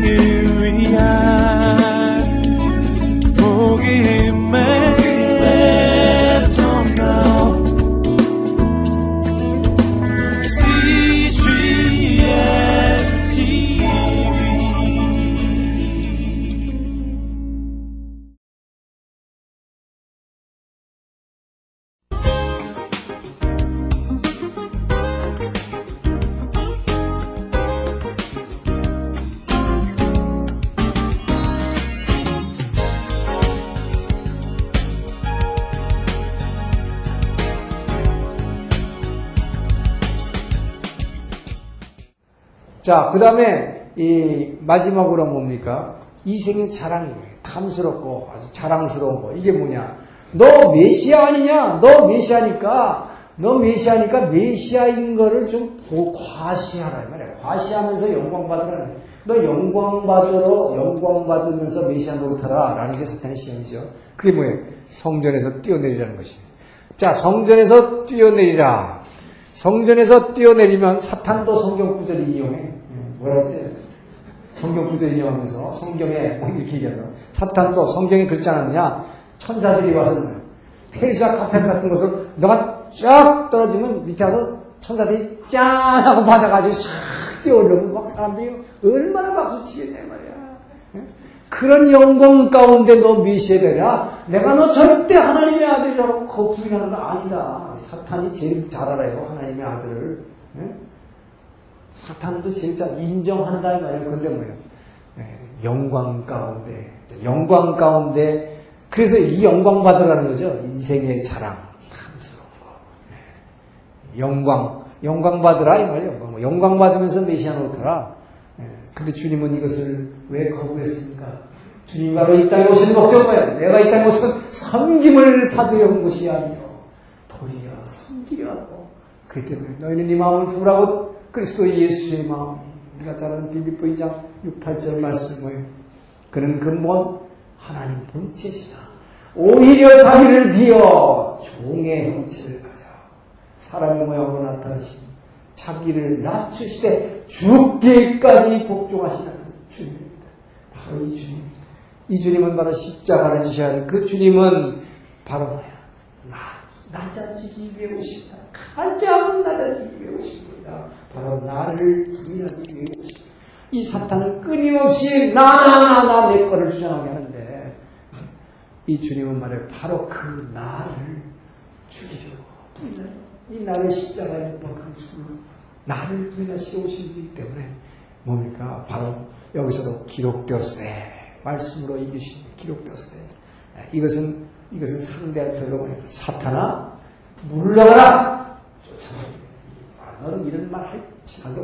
Maria. 자, 그 다음에, 이, 마지막으로 뭡니까? 이생의 자랑이에요. 탐스럽고 아주 자랑스러운 거. 이게 뭐냐? 너 메시아 아니냐? 너 메시아니까, 너 메시아니까 메시아인 거를 좀 과시하라. 이 말이야. 과시하면서 영광 받으라. 너 영광 받으러, 영광 받으면서 메시아 노릇하라. 라는 게 사탄의 시험이죠. 그게 뭐예요? 성전에서 뛰어내리라는 것이에요. 자, 성전에서 뛰어내리라. 성전에서 뛰어내리면 사탄도 성경 구절을 이용해. 뭐라고 써요? 성경 구절 이용하면서 성경에 이렇게 얘기하죠. 사탄도 성경에 그렇지 않았느냐? 천사들이 와서 페르시아 카페 같은 것을 너가 쫙 떨어지면 밑에 와서 천사들이 짠 하고 받아가지고 샥 뛰어오르면 막 사람들이 얼마나 박수 치겠냐 말이야. 그런 영광 가운데 너 미시해야 되냐? 내가 너 절대 하나님의 아들이라고 거부하는 거 아니다. 사탄이 제일 잘 알아요. 하나님의 아들을. 사탄도 진짜 인정한다 이 말이에요. 근데 뭐예요? 영광 가운데, 영광 가운데, 그래서 이 영광 받으라는 거죠. 인생의 자랑, 탐스러운 거. 영광, 영광 받으라 이 말이에요. 영광, 영광 받으면서 메시아 놓더라. 근데 주님은 이것을 왜 거부했습니까? 주님 바로 이 땅에 오신 목적은 뭐예요? 내가 이 땅에 오신 섬김을 받으려 온 것이 아니요. 도리어 섬기려 하고. 그렇기 때문에 너희는 이 마음을 부으라고 그리스도 예수의 마음. 우리가 잘 아는 빌립보 2장 6, 8절 말씀을 그는 근본 하나님 본체시다. 오히려 자기를 비어 종의 형체를 가져 사람의 모양으로 나타나시니 자기를 낮추시되 죽기까지 복종하시는 주님입니다. 바로 이 주님입니다. 이 주님은 바로 십자가를 지셔야 할그 주님은 바로 뭐야? 나, 낮아지기 위해 오십니다. 가장 낮아지기 위해 오 십니다. 바로 나를 부인하기 위해 오십니다. 이 사탄은 끊임없이 나나나나 내 거를 주장하게 하는데 이 주님은 말해 바로 그 나를 죽이려고 이 나를 십자가에 못 박은 수로 나를 부인하시고 오시기 때문에 뭡니까? 바로 여기서도 기록되었으되 말씀으로 이기신 기록되었으되 이것은 이것은 상대할 뭐예요? 사탄아 물러가라 너는 이런 말할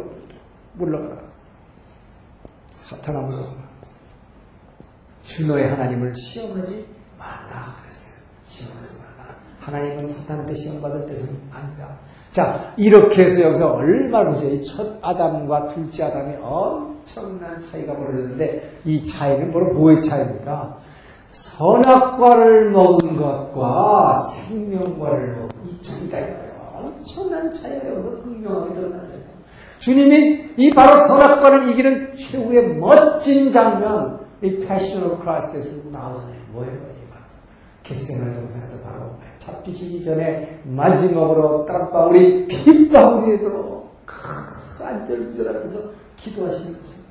없다 물러가라 사탄아 물러가라 주 너의 하나님을 시험하지 말라 그랬어요 시험하지 말라 하나님은 사탄한테 시험받을 때는 아니다 자, 이렇게 해서 여기서 얼마나 보세요. 첫 아담과 둘째 아담이 엄청난 차이가 벌어졌는데, 이 차이는 바로 뭐의 차이입니까? 선악과를 먹은 것과 생명과를 먹은 이 차이가 있어요. 엄청난 차이가 여기서 분명하게 드러나요. 주님이 이 바로 선악과를 이기는 최후의 멋진 장면, 이 Passion of Christ에서 나오잖아요. 뭐예요? 겟세마네 동산에서 바로 잡히시기 전에 마지막으로 땀방울이 핏방울이 되도록 안절부절하면서 기도하시는 것은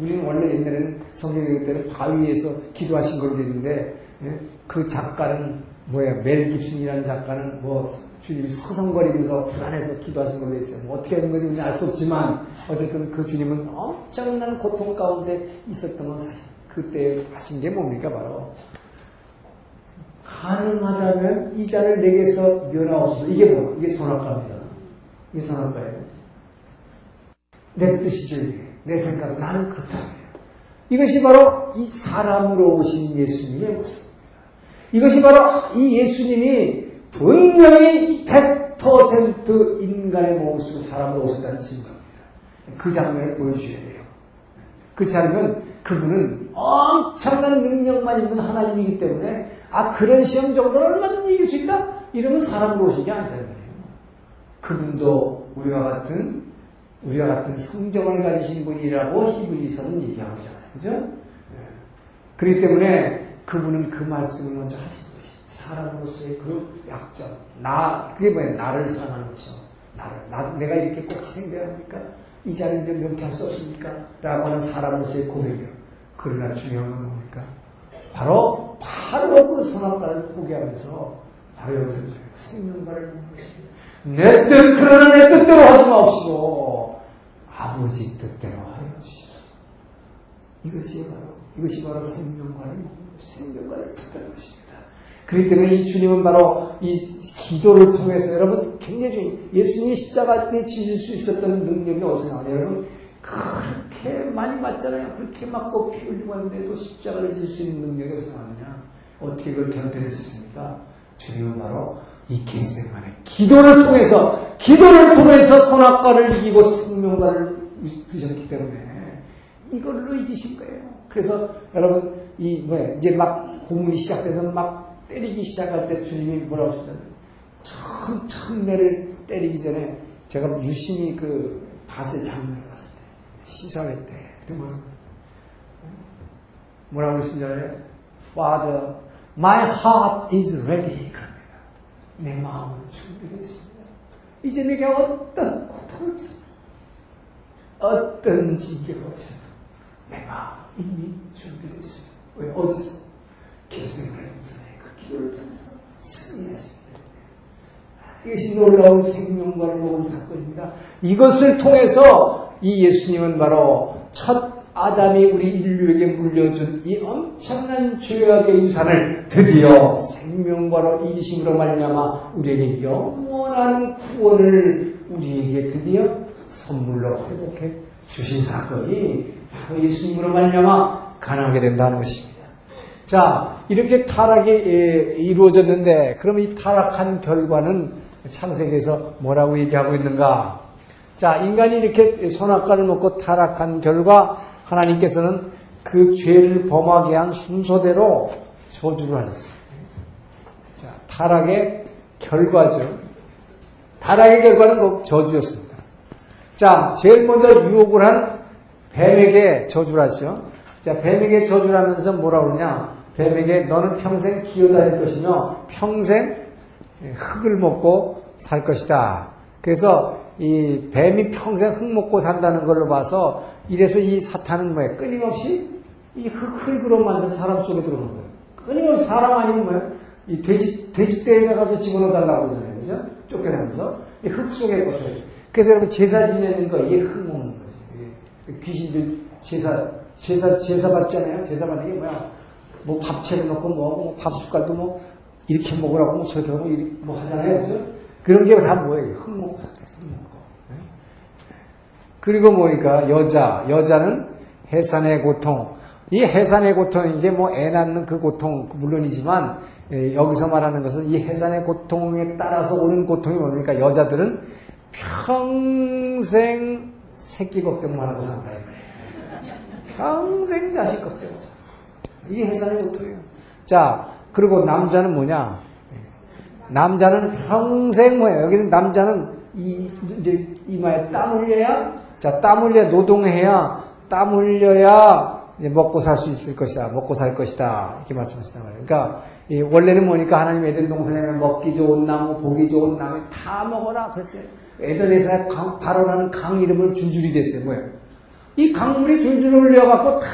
우리는 원래 옛날에는 성경에 때는 바위에서 기도하신 걸로 되는데 예? 그 작가는 뭐야 멜 깁슨이라는 작가는 뭐 주님이 서성거리면서 불안해서 기도하신 걸로 있어요. 뭐 어떻게 하는 건지 우리는 알 수 없지만 어쨌든 그 주님은 엄청난 고통 가운데 있었던 건 사실 그때 하신 게 뭡니까 바로 가능하다면 이 자를 내게서 면하옵소서. 이게 뭐? 이게 선악과입니다. 이게 선악과예요. 내 뜻이 지, 내 생각, 나는 그렇다. 이것이 바로 이 사람으로 오신 예수님의 모습입니다. 이것이 바로 이 예수님이 분명히 100% 인간의 모습으로 사람으로 오셨다는 증거입니다. 그 장면을 보여주셔야 돼요. 그렇지 않으면 그분은 엄청난 능력만 있는 하나님이기 때문에 아 그런 시험 정도는 얼마든지 이길 수 있다? 이러면 사람으로 오신 게 아니라는 거예요. 그분도 우리와 같은 우리와 같은 성정을 가지신 분이라고 히브리서는 얘기하고 있잖아요. 그죠? 예. 그렇기 때문에 그분은 그 말씀을 먼저 하신 것이 사람으로서의 그 약점, 나, 그게 뭐예요? 나를 사랑하는 것이죠. 나를, 나, 내가 이렇게 꼭 희생돼야 합니까? 이 자리를 명쾌할 수 없습니까? 라고 하는 사람으로서의 고백이요. 그러나 중요한 건 뭡니까? 바로, 바로 그 선악과를 포기하면서 바로 여기서 생명과를 먹는 것입니다. 내 뜻, 그러나 내 뜻대로 하지 마옵시고, 아버지 뜻대로 하여 주십시오. 이것이 바로, 이것이 바로 생명과를 먹는 것, 생명과를 붙드는 것입니다. 그렇기 때문에 이 주님은 바로 이 기도를 통해서 여러분 굉장히 중요 예수님이 십자가를 지실 수 있었던 능력이 어디서 나오냐? 여러분 그렇게 많이 맞잖아요. 그렇게 맞고 피 흘리고 하는데도 십자가를 지실 수 있는 능력이 어디서 나오느냐? 어떻게 그걸 견뎌낼 수 있습니까? 주님은 바로 이 겟세만의 기도를 통해서 기도를 통해서 선악과를 이기고 생명과를 드셨기 때문에 이걸로 이기신 거예요. 그래서 여러분 이 뭐야 이제 막 고문이 시작돼서 막 때리기 시작할 때 주님이 뭐라고 하셨냐면 처음 처음 매를 때리기 전에 제가 유심히 그 밭에 장면을 봤을 때 시사회 때 그때 뭐라고 알아요? Father, my heart is ready. 내 마음은 준비됐습니다. 이제 내가 어떤 고통을 참, 어떤 징계를 오쳐도 내 마음 이미 준비됐습니다. 왜? 어디서? 개성을 그 기도를 통해서 승리하십니다. 이것이 놀라운 생명과를 먹은 사건입니다. 이것을 통해서 이 예수님은 바로 첫 아담이 우리 인류에게 물려준 이 엄청난 죄악의 유산을 드디어 생명과로 이기심으로 말미암아 우리에게 영원한 구원을 우리에게 드디어 선물로 회복해 주신 사건이 예수님으로 말미암아 가능하게 된다는 것입니다. 자 이렇게 타락이 이루어졌는데 그럼 이 타락한 결과는 창세기에서 뭐라고 얘기하고 있는가? 자 인간이 이렇게 선악과를 먹고 타락한 결과 하나님께서는 그 죄를 범하게 한 순서대로 저주를 하셨어요. 자, 타락의 결과죠. 타락의 결과는 꼭 저주였습니다. 자, 제일 먼저 유혹을 한 뱀에게 저주를 하죠. 자, 뱀에게 저주를 하면서 뭐라 그러냐. 뱀에게 너는 평생 기어다닐 것이며 평생 흙을 먹고 살 것이다. 그래서 이 뱀이 평생 흙 먹고 산다는 걸로 봐서 이래서 이 사탄은 뭐예요? 끊임없이 이 흙, 흙으로 만든 사람 속에 들어오는 거예요. 끊임없이 사람 아니면 뭐예요? 이 돼지, 돼지떼에 가서 집어넣어달라고 그러잖아요. 그죠? 쫓겨나면서. 이 흙 속에 꽂혀요. 그래서 여러분 제사 지내는 거, 이게 흙 먹는 거죠. 귀신들 제사, 제사, 제사 받잖아요. 제사 받는 게 뭐야? 뭐 밥채를 넣고 뭐, 뭐밥 숟갈도 뭐 이렇게 먹으라고 뭐 저렇게 하고 뭐 하잖아요. 그죠? 그런 게 다 뭐예요? 흙 먹고. 그리고 보니까 여자, 여자는 해산의 고통. 이 해산의 고통, 이게 뭐 애 낳는 그 고통, 물론이지만, 예, 여기서 말하는 것은 이 해산의 고통에 따라서 오는 고통이 뭡니까? 여자들은 평생 새끼 걱정만 하고 산다. 평생 자식 걱정하죠. 이게 해산의 고통이에요. 자, 그리고 남자는 뭐냐? 남자는 평생 뭐예요? 여기는 남자는 이, 이제 이마에 땀 흘려야 자, 땀 흘려 노동해야 땀 흘려야 먹고 살 수 있을 것이다. 먹고 살 것이다. 이렇게 말씀하시단 말이에요. 그러니까 원래는 뭐니까 하나님 에덴 동산에 먹기 좋은 나무, 보기 좋은 나무 다 먹어라 그랬어요. 에덴에서 강, 발원하는 강 이름을 줄줄이 됐어요. 뭐예요? 이 강물이 줄줄 흘려갖고 다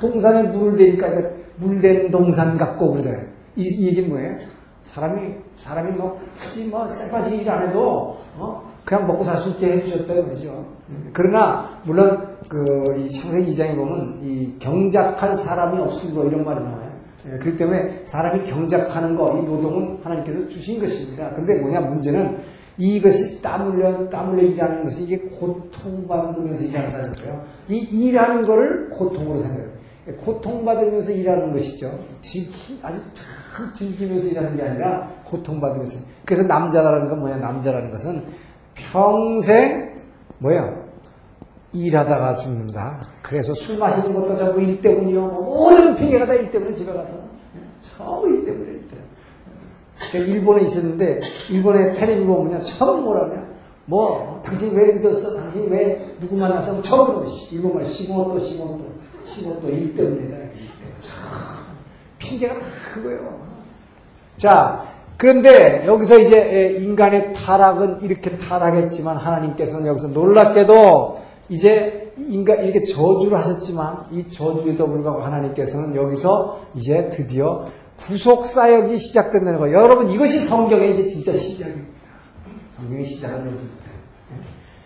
동산에 물을 대니까 물된 동산 같고 그러잖아요. 이, 이 얘기는 뭐예요? 사람이 사람이 뭐 굳이 뭐 쎄빠지 일 안 해도 어? 그냥 먹고 살 수 있게 해주셨다 그러죠. 그러나 물론 그 이 창세기 2장에 보면 이 경작할 사람이 뭐 이런 말이 나와요. 예, 그렇기 때문에 사람이 경작하는 거, 이 노동은 하나님께서 주신 것입니다. 근데 뭐냐 문제는 이것이 땀 흘려 땀 흘려 일하는 것이 이게 고통받으면서 일한다는 거예요. 이 일하는 거를 고통으로 생각해요. 고통받으면서 일하는 것이죠. 아주 참 즐기면서 일하는 게 아니라 고통받으면서. 그래서 남자라는 건 뭐야? 남자라는 것은 평생 뭐야? 일하다가 죽는다. 그래서 술 마시는 것도 전부 일 때문이요. 모든 핑계가 다 일 때문에 집에 가서. 처음 일 때문에 일 때문에. 일본에 있었는데 일본에 텔레비 보면 처음 뭐라냐? 뭐 당신 왜 늦었어? 당신 왜 누구 만나서 처음으로 이거만 15도 15도 15도 일 때문이다. 핑계가 다 그거예요. 자, 그런데 여기서 이제 인간의 타락은 이렇게 타락했지만 하나님께서는 여기서 놀랍게도 이제 인간 이렇게 저주를 하셨지만 이 저주에도 불구하고 하나님께서는 여기서 이제 드디어 구속 사역이 시작된다는 거예요. 여러분 이것이 성경의 이제 진짜 시작입니다. 성경의 시작은 여기서부터.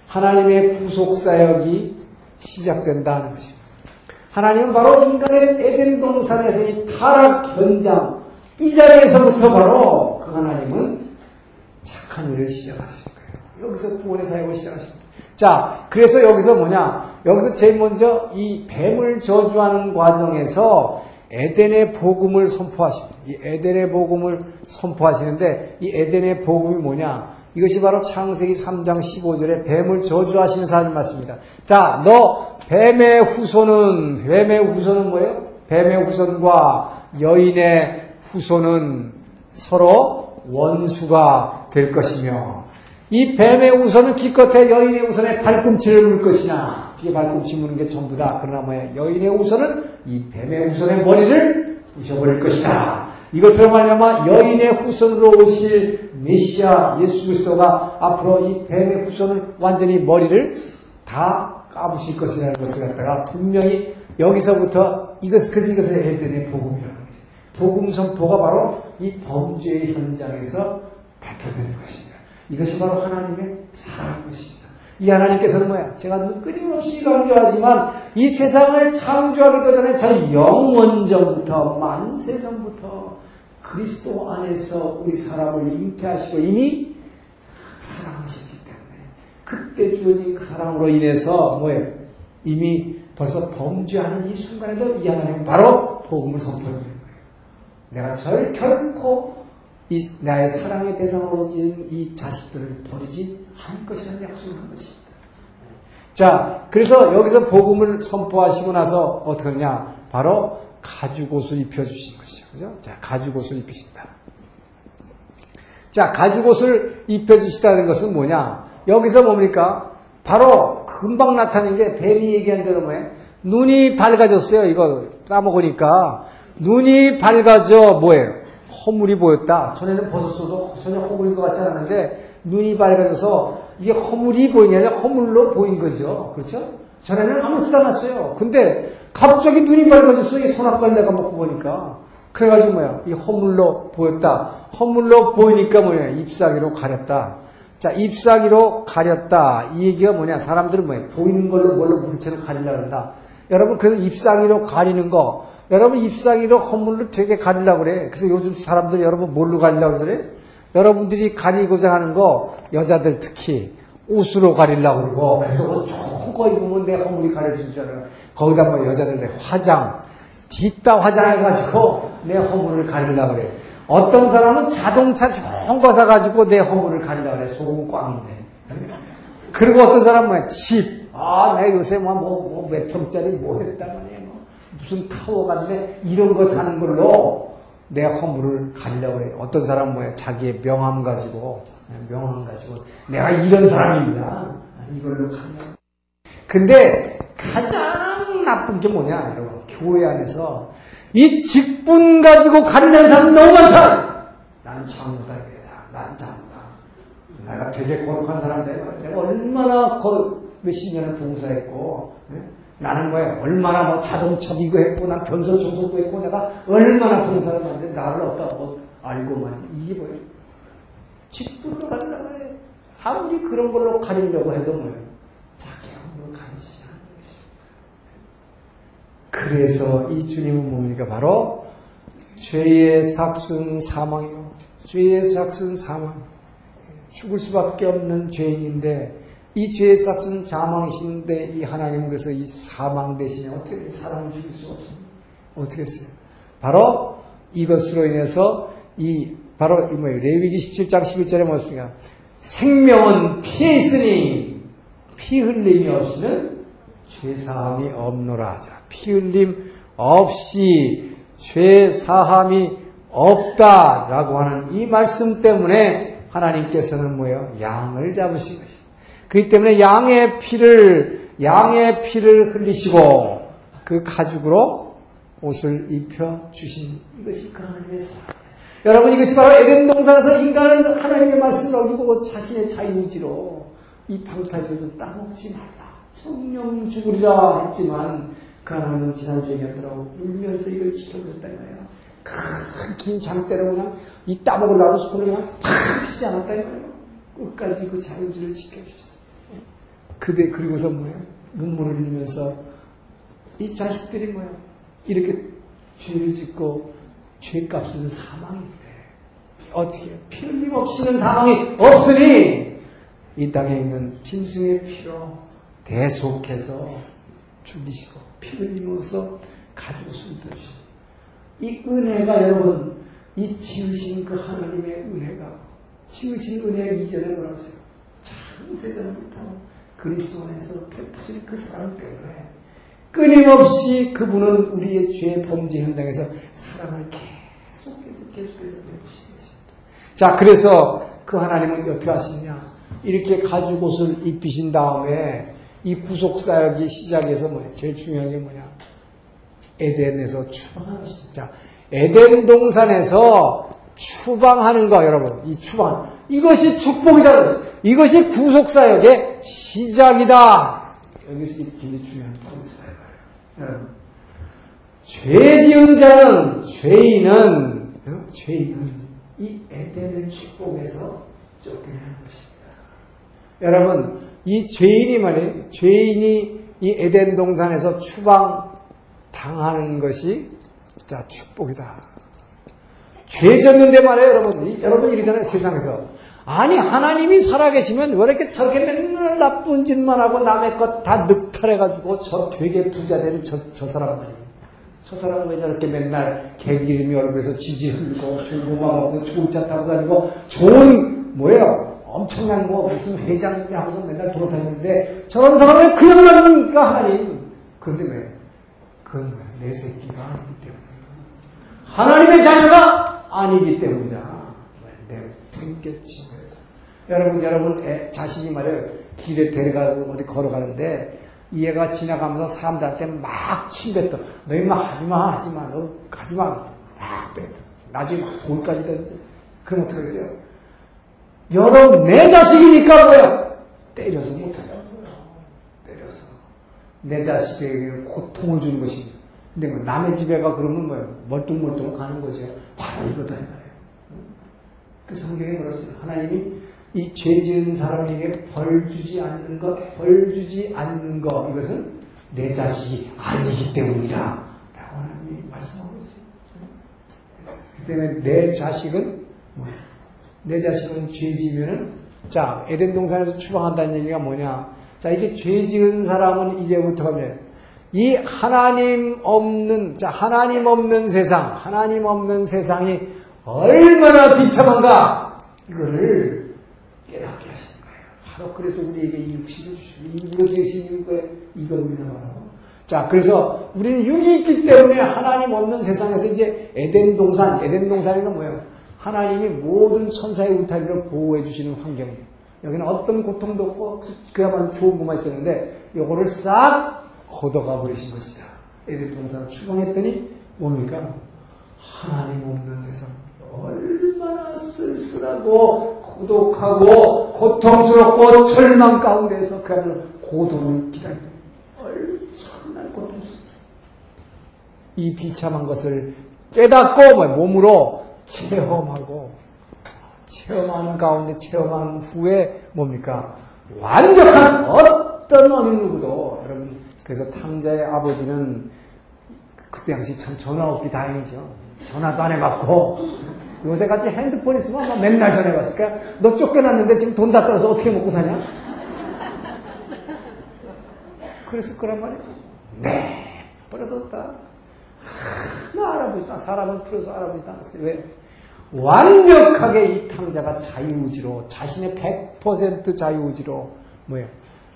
하나님의 구속 사역이 시작된다는 것입니다. 하나님은 바로 인간의 에덴 동산에서 이 타락 현장 이 자리에서부터 바로 그 하나님은 착한 일을 시작하신 거예요. 여기서 구원의 사역을 시작하십니다. 자, 그래서 여기서 뭐냐? 여기서 제일 먼저 이 뱀을 저주하는 과정에서 에덴의 복음을 선포하십니다. 이 에덴의 복음을 선포하시는데 이 에덴의 복음이 뭐냐? 이것이 바로 창세기 3장 15절에 뱀을 저주하시는 사람 말씀입니다. 자, 너 뱀의 후손은 뱀의 후손은 뭐예요? 뱀의 후손과 여인의 후손은 서로 원수가 될 것이며 이 뱀의 후손은 기껏해 여인의 후손의 발꿈치를 물 것이나 뒤에 발꿈치 무는 게 전부다. 그러나 뭐야 여인의 후손은 이 뱀의 후손의 머리를 부셔버릴 것이다. 이것을 말하면 여인의 후손으로 오실 메시아 예수 그리스도가 앞으로 이 뱀의 후손을 완전히 머리를 다 까부실 것이라는 것을 갖다가 분명히 여기서부터 이것, 그래서 이것을 에덴의 것입니다. 복음 선포가 바로 이 범죄의 현장에서 발표되는 것입니다. 이것이 바로 하나님의 사랑인 것입니다. 이 하나님께서는 뭐야? 제가 끊임없이 강조하지만 이 세상을 창조하기도 전에 저 영원전부터 만세전부터 그리스도 안에서 우리 사람을 잉태하시고 이미 사랑하셨기 때문에 그때 주어진 그 사랑으로 인해서 뭐예요? 이미 벌써 범죄하는 이 순간에도 이 하나님 바로 복음을 거예요. 내가 절 결코 이 나의 사랑의 대상으로 지은 이 자식들을 버리지 않을 것이라는 약속을 한 것입니다. 자, 그래서 여기서 복음을 선포하시고 나서 어떻게 하냐? 바로 가죽옷을 입혀주신 것이죠. 그죠? 자, 가죽옷을 입히신다. 자, 가죽옷을 입혀주시다는 것은 뭐냐? 여기서 뭡니까? 바로 금방 나타낸 게 뱀이 얘기한 대로 뭐예요? 눈이 밝아졌어요. 이거 따먹으니까. 눈이 밝아져 뭐예요? 허물이 보였다. 전에는 벗었어도 전혀 허물인 것 같지 않았는데 눈이 밝아져서 이게 허물이 보이냐 허물로 보인 거죠. 그렇죠? 전에는 아무렇지도 않았어요. 근데 갑자기 눈이 밝아졌어. 이 손아까지 내가 먹고 보니까. 그래가지고 뭐야. 이 허물로 보였다. 허물로 보이니까 뭐야. 잎사귀로 가렸다. 자, 잎사귀로 가렸다. 이 얘기가 뭐냐. 사람들은 뭐야. 보이는 걸로 뭘로 물체로 가리려고 한다. 여러분, 그래서 잎사귀로 가리는 거. 여러분, 잎사귀로 허물로 되게 가리려고 그래. 그래서 요즘 사람들 여러분 뭘로 가리려고 그래? 여러분들이 가리고자 하는 거, 여자들 특히 옷으로 가리려고 그러고, 그래서 뭐 좋은 거 입으면 내 허물이 가려질 줄 알아. 거기다 뭐 여자들 내 화장, 뒷다 화장해가지고 내 허물을 가리려고 그래. 어떤 사람은 자동차 좋은 거 사가지고 내 허물을 가리려고 그래. 속은 꽝인데. 그리고 어떤 사람은 뭐 집, 아, 내가 요새 뭐, 뭐, 뭐, 몇 평짜리 뭐 했다마네. 뭐. 무슨 타워 같은데 이런 거 사는 걸로 내 허물을 가리려고 그래. 어떤 사람은 뭐야. 자기의 명함 가지고, 명함 가지고, 내가 이런 사람입니다. 이걸로 가리려고. 근데 가장 나쁜 게 뭐냐, 여러분. 교회 안에서 이 직분 가지고 가리는 사람 너무 많다. 난 장로다, 난 장로다. 내가 되게 거룩한 사람 내가, 내가 얼마나 몇십 년을 봉사했고, 네? 나는 뭐야, 얼마나 뭐 자동차 이거 했고, 난 변소 조성도 했고, 내가 얼마나 봉사를 하는데 나를 어디다 뭐 알고만, 이게 뭐야. 직분으로 가리려고 해. 아무리 그런 걸로 가리려고 해도 뭐야. 그래서 이 주님은 뭡니까? 바로 죄의 삭슨 사망이요. 죄의 삭슨 사망. 죽을 수밖에 없는 죄인인데 이 죄의 삭슨 사망이신데 이 하나님은 그래서 이 사망 대신에 어떻게 사람을 죽일 수 없습니다. 어떻게 했어요? 바로 이것으로 인해서 이 바로 이 뭐예요? 레위기 17장 11절에 뭐습니까? 생명은 피에 있으니 피 흘림이 없이는 죄사함이 없노라 하자. 피 흘림 없이 죄사함이 없다라고 하는 이 말씀 때문에 하나님께서는 뭐예요? 양을 잡으신 것입니다. 그렇기 때문에 양의 피를 양의 피를 흘리시고 그 가죽으로 옷을 입혀 주신 이것이 그 하나님의 사랑. 여러분 이것이 바로 에덴 동산에서 인간은 하나님의 말씀을 어기고 자신의 자유의지로 이 방탈들도 따먹지 말라. 청령 죽으리라 했지만 그 하나님은 지난주에 얘기하더라고 울면서 이걸 지켜줬다 이거예요. 큰긴 장대로 그냥 이 따먹으려고 손을 그냥 팍 치지 않았다 이거예요. 끝까지 그 자유의지를 지켜줬어. 그대 그리고서 뭐예요? 눈물을 흘리면서 이 자식들이 뭐예요? 이렇게 죄를 짓고 죄값은 사망인데 어떻게 피 흘림 없이는 사망이 없으니 이 땅에 있는 짐승의 피로 대속해서 죽이시고 피 흘림으로써 가지고 숨겨주시고 이 은혜가 여러분 이 지으신 그 하나님의 은혜가 지으신 은혜 이전에 뭐라고 했어요? 창세전부터 그리스도 안에서 베푸신 그 사랑 때문에 끊임없이 그분은 우리의 죄 범죄 현장에서 사랑을 계속해서 계속해서 베푸신 것입니다. 자, 그래서 그 하나님은 어떻게 하시냐? 이렇게 가죽 옷을 입히신 다음에 이 구속사역이 시작해서 뭐냐? 제일 중요한 게 뭐냐? 에덴에서 것입니다. 자, 에덴 동산에서 추방하는 거, 여러분. 이 추방. 이것이 축복이다. 이것이 구속사역의 시작이다. 여기서 굉장히 중요한 포인트예요. 죄 지은 자는, 죄인은, 어? 죄인은 이 에덴의 축복에서 쫓겨나는 것입니다. 여러분, 이 죄인이 말이에요. 죄인이 이 에덴 동산에서 추방 당하는 것이 자 축복이다. 죄 졌는데 말이에요, 여러분. 여러분 이러잖아요, 세상에서. 아니, 하나님이 살아계시면 왜 이렇게 저렇게 맨날 나쁜 짓만 하고 남의 것 다 늑탈해가지고 저 되게 부자된 저, 저 사람. 저 사람은 왜 저렇게 맨날 개기름이 얼굴에서 지지 흘리고 중고만 먹고 좋은 차 타고 다니고 좋은, 뭐예요? 엄청난 뭐 무슨 회장이 하고서 맨날 돌아다니는데 저런 사람을 그냥 놔두니까 하나님. 그런데 왜? 그건 내 새끼가 아니기 때문에. 하나님의 자녀가 아니기 때문이다. 내 탱겼지. 여러분, 여러분, 애, 자신이 말이에요. 길에 데려가고 어디 걸어가는데, 이 애가 지나가면서 사람들한테 막 침뱉어. 너 임마 하지마, 하지마, 너 가지마. 막 뱉어. 나중에 막 돌까지 되지. 그럼 어떡하겠어요? 여러분, 내 자식이니까 뭐야? 때려서 거야. 때려서. 내 자식에게 고통을 주는 것입니다. 근데 뭐 남의 집에 가 그러면 뭐예요? 멀뚱멀뚱 가는 거죠. 바로 이거다. 그 성경에 써 하나님이 이 죄 지은 사람에게 벌 주지 않는 것, 벌 주지 않는 것, 이것은 내 자식이 아니기 때문이다. 라고 하나님이 말씀하고 있어요. 그 때문에 내 자식은 뭐야? 내 자식은 죄 지으면은, 자, 에덴 동산에서 추방한다는 얘기가 뭐냐? 자, 이게 죄 지은 사람은 이제부터 하면, 이 하나님 없는, 자, 하나님 없는 세상, 하나님 없는 세상이 얼마나 비참한가? 이거를 깨닫게 하시는 거예요. 바로 그래서 우리에게 이 육신을 주시고, 이거 되신 이유가 이겁니다, 바로. 자, 그래서 우리는 육이 있기 때문에 하나님 없는 세상에서 이제 에덴 동산, 에덴 동산에는 뭐예요? 하나님이 모든 천사의 울타리를 보호해 주시는 환경이에요. 여기는 어떤 고통도 없고, 그야말로 좋은 것만 있었는데, 요거를 싹 걷어가 버리신 것이다. 에덴 동산을 추방했더니 뭡니까? 하나님 없는 세상. 얼마나 쓸쓸하고 고독하고 고통스럽고 절망 가운데서 그야말로 고통을 기다리는 얼마나 고통스럽습니다. 이 비참한 것을 깨닫고 뭐 몸으로 체험하고 체험하는 가운데 체험한 후에 뭡니까? 완벽한 어떤 어느 누구도 여러분 그래서 탕자의 아버지는 그때 당시 참 전화 없기 다행이죠. 전화도 안 해봤고 요새같이 핸드폰 있으면 막 맨날 전화해봤을까? 너 쫓겨났는데 지금 돈 다 떨어서 어떻게 먹고 사냐? 그랬을 거란 말이야. 네, 버려뒀다. 하나 알아보지도 사람을 풀어서 알아보지도 않았어요. 왜? 완벽하게 이 탕자가 자유의지로 자신의 100% 자유의지로 뭐예요?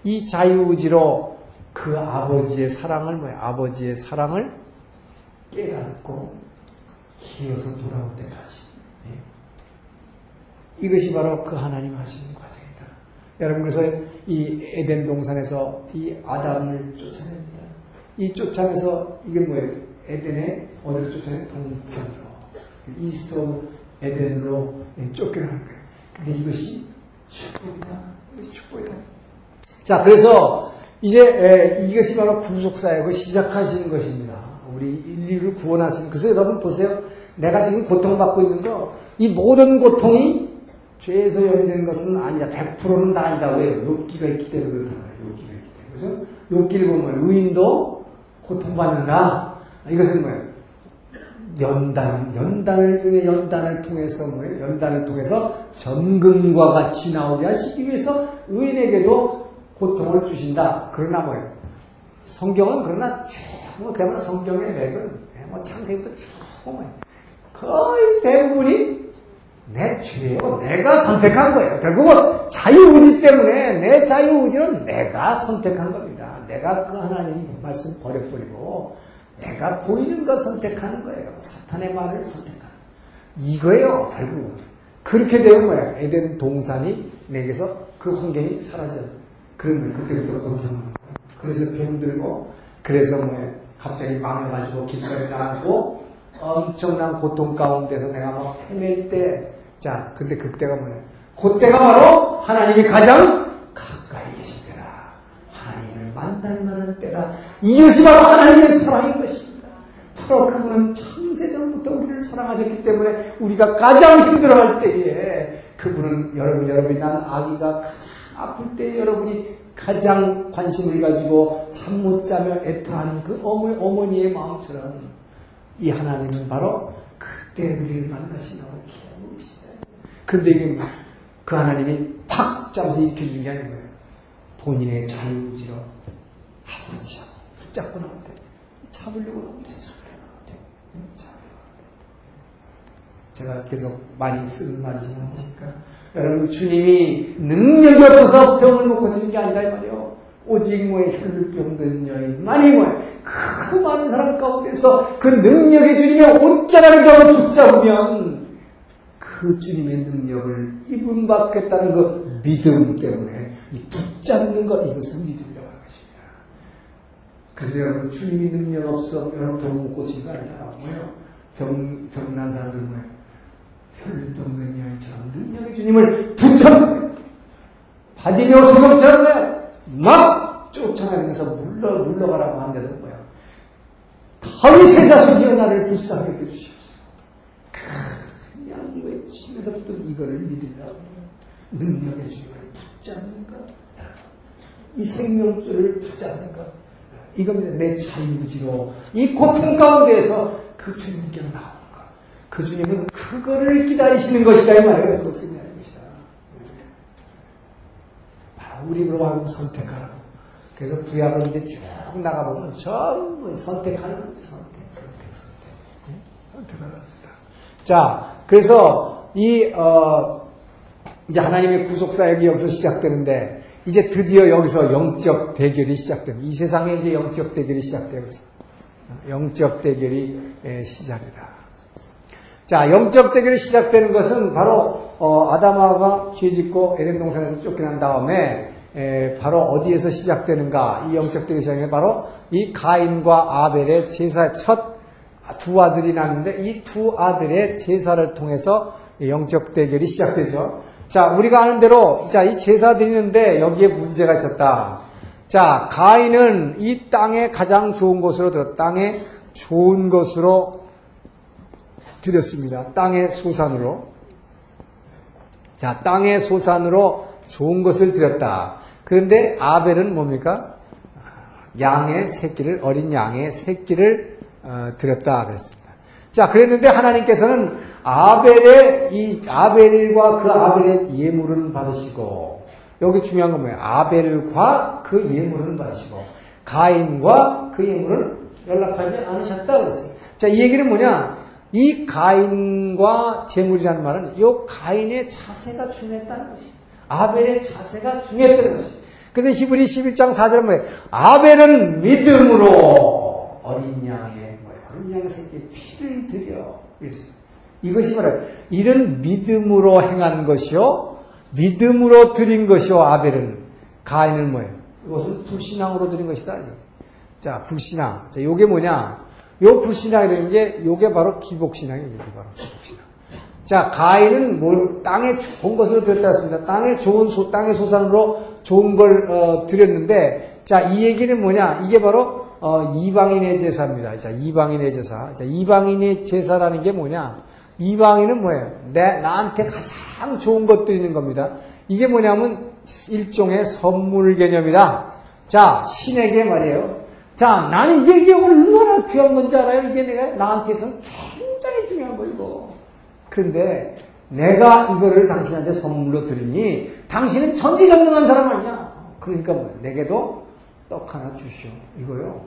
이 자유의지로 그 아버지의 사랑을 뭐예요? 아버지의 사랑을 깨닫고 기어서 돌아올 때까지 네. 이것이 바로 그 하나님 하시는 과정이다. 여러분 그래서 이 에덴 동산에서 이 아담을 쫓아냅니다. 이 쫓아내서 이게 뭐예요? 에덴에 어디로 쫓아내? 동편으로 이스트 에덴으로 쫓겨나는 거예요. 근데 이것이 축복이다. 이것이 축복이다. 자, 그래서 이제 에, 이것이 바로 구속사역을 시작하시는 것입니다. 우리 인류를 구원하시는. 그래서 여러분 보세요. 내가 지금 고통받고 있는 거, 이 모든 고통이 죄에서 연되는 것은 아니다. 100%는 다 아니다. 왜? 욕기가 있기 때문에 그렇다. 욕기가 있기 때문에. 그래서 욕기를 보면 의인도 고통받는다. 이것은 뭐예요? 연단, 연단을 통해 연단을 통해서 뭐예요? 연단을 통해서 전근과 같이 나오게 하시기 위해서 의인에게도 고통을 주신다. 그러나 뭐예요? 성경은 그러나 뭐 그야말로 성경의 맥은 뭐 창세기부터 쭉 보면 거의 대부분이 내 죄요. 내가 선택한 거예요. 결국은 자유의지 때문에 내 자유의지는 내가 선택한 겁니다. 내가 그 하나님 말씀 버려버리고 내가 보이는 거 선택하는 거예요. 사탄의 말을 선택하는 이거예요. 결국 그렇게 되면 뭐야? 에덴 동산이 내게서 그 환경이 사라져. 그런 거 그때부터 거예요. 그래서 병들고 그래서 뭐 갑자기 망해가지고 길거리 나가고 엄청난 고통 가운데서 내가 막 헤맬 때, 자, 근데 그때가 뭐냐? 그때가 바로 하나님이 가장 가까이 계신 때라. 하나님을 만날 때라. 이것이 바로 하나님의 사랑인 것입니다. 바로 그분은 창세전부터 우리를 사랑하셨기 때문에 우리가 가장 힘들어할 때에 그분은 여러분, 여러분이 난 아기가 가장 아플 때 여러분이 가장 관심을 가지고 잠 못 자며 애타하는 그 어머니, 어머니의 마음처럼 이 하나님은 바로 그때 우리를 만나시라고 기다리고 계시다. 이게 그 하나님이 팍 잡아서 일으켜주는 게 거예요. 본인의 자유의지로 아버지 붙잡고 나오는데 잡으려고 나오는데 제가 계속 많이 쓰는 말이지만 뭡니까? 여러분 주님이 능력이 없어서 병을 못 고치는 게 아니라 이 말이요. 오직 뭐에 혈류병든 여인만이 뭐야. 그 많은 사람 가운데서 그 능력의 주님의 옷자락을 잡아 붙잡으면 그 주님의 능력을 입은 받겠다는 그 믿음 때문에 이 붙잡는 것 이것은 믿음이라고 하는 것입니다. 그래서 여러분 주님이 능력 없어 여러분 병 못 고치는 거 아니야. 뭐예요? 병, 병난 사람들 뭐예요? 혈류병든 여인처럼 능력의 주님을 붙잡는 바디며 소금처럼 막 쫓아다니면서 물러, 물러가라고 한데도 뭐야. 다윗의 자손이여 나를 불쌍하게 해주시옵소서. 그냥 외치면서부터 이거를 믿으라고 능력의 주님을 붙잡는 것. 이 생명줄을 붙잡는 것. 이겁니다. 내 자유지로 이 고통 가운데에서 그 주님께 나오는 것. 그 주님은 그거를 기다리시는 것이다 이 말이에요. 그것을 우리로 하여금 선택하라고. 그래서 구약을 이제 쭉 나가보면 전부 선택하는. 선택, 선택, 선택. 선택하랍니다. 자, 그래서 이, 어, 이제 하나님의 구속사역이 여기서 시작되는데, 이제 드디어 여기서 영적 대결이 시작됩니다. 이 세상에 이제 영적 대결이 시작되고 있습니다. 영적 대결이 시작이다. 자, 영적 대결이 시작되는 것은 바로 어, 아담아가 죄짓고 에덴 동산에서 쫓겨난 다음에 에, 바로 어디에서 시작되는가? 이 영적 대결이 시작이 바로 이 가인과 아벨의 제사 첫 두 아들이 낳는데 이 두 아들의 제사를 통해서 영적 대결이 시작되죠. 자, 우리가 아는 대로 자, 이 제사 드리는데 여기에 문제가 있었다. 자, 가인은 이 땅에 가장 좋은 곳으로 들어 땅에 좋은 것으로 드렸습니다. 땅의 소산으로. 자, 땅의 소산으로 좋은 것을 드렸다. 그런데 아벨은 뭡니까? 양의 새끼를, 어린 양의 새끼를 어, 드렸다 그랬습니다. 자, 그랬는데 하나님께서는 아벨의, 이 아벨과 그 아벨의 예물은 받으시고, 여기 중요한 건 뭐예요? 아벨과 그 예물은 받으시고, 가인과 그 예물은 연락하지 않으셨다 그랬어요. 자, 이 얘기는 뭐냐? 이 가인과 재물이라는 말은 이 가인의 자세가 중요했다는 것이 아벨의 자세가 중요했다는 것이 그래서 히브리 11장 4절은 뭐예요? 아벨은 믿음으로 어린 양의 뭐예요? 어린 양의 새끼 피를 드려. 이것이 바로 이런 믿음으로 행한 것이요. 믿음으로 드린 것이요 아벨은 가인은 뭐예요? 이것은 불신앙으로 드린 것이다. 자, 불신앙. 자, 요게 뭐냐? 요 불신앙이라는 게 요게 바로 기복신앙이에요. 이게 바로 기복신앙. 자, 가인은 뭘 땅에 좋은 것을 드렸다 습니다 땅에 좋은 소, 땅의 소산으로 좋은 걸 어, 드렸는데, 자, 이 얘기는 뭐냐? 이게 바로 어, 이방인의 제사입니다. 자, 이방인의 제사. 자, 이방인의 제사라는 게 뭐냐? 이방인은 뭐예요? 내, 나한테 가장 좋은 것 드리는 겁니다. 이게 뭐냐면 일종의 선물 개념이다. 자, 신에게 말이에요. 자, 나는 이게, 이게 얼마나 귀한 건지 알아요? 이게 내가 나한테서는 굉장히 중요한 거, 이거. 그런데 내가 이거를 당신한테 선물로 드리니 당신은 전지전능한 사람 아니야. 그러니까 뭐야? 내게도 떡 하나 주시오. 이거요.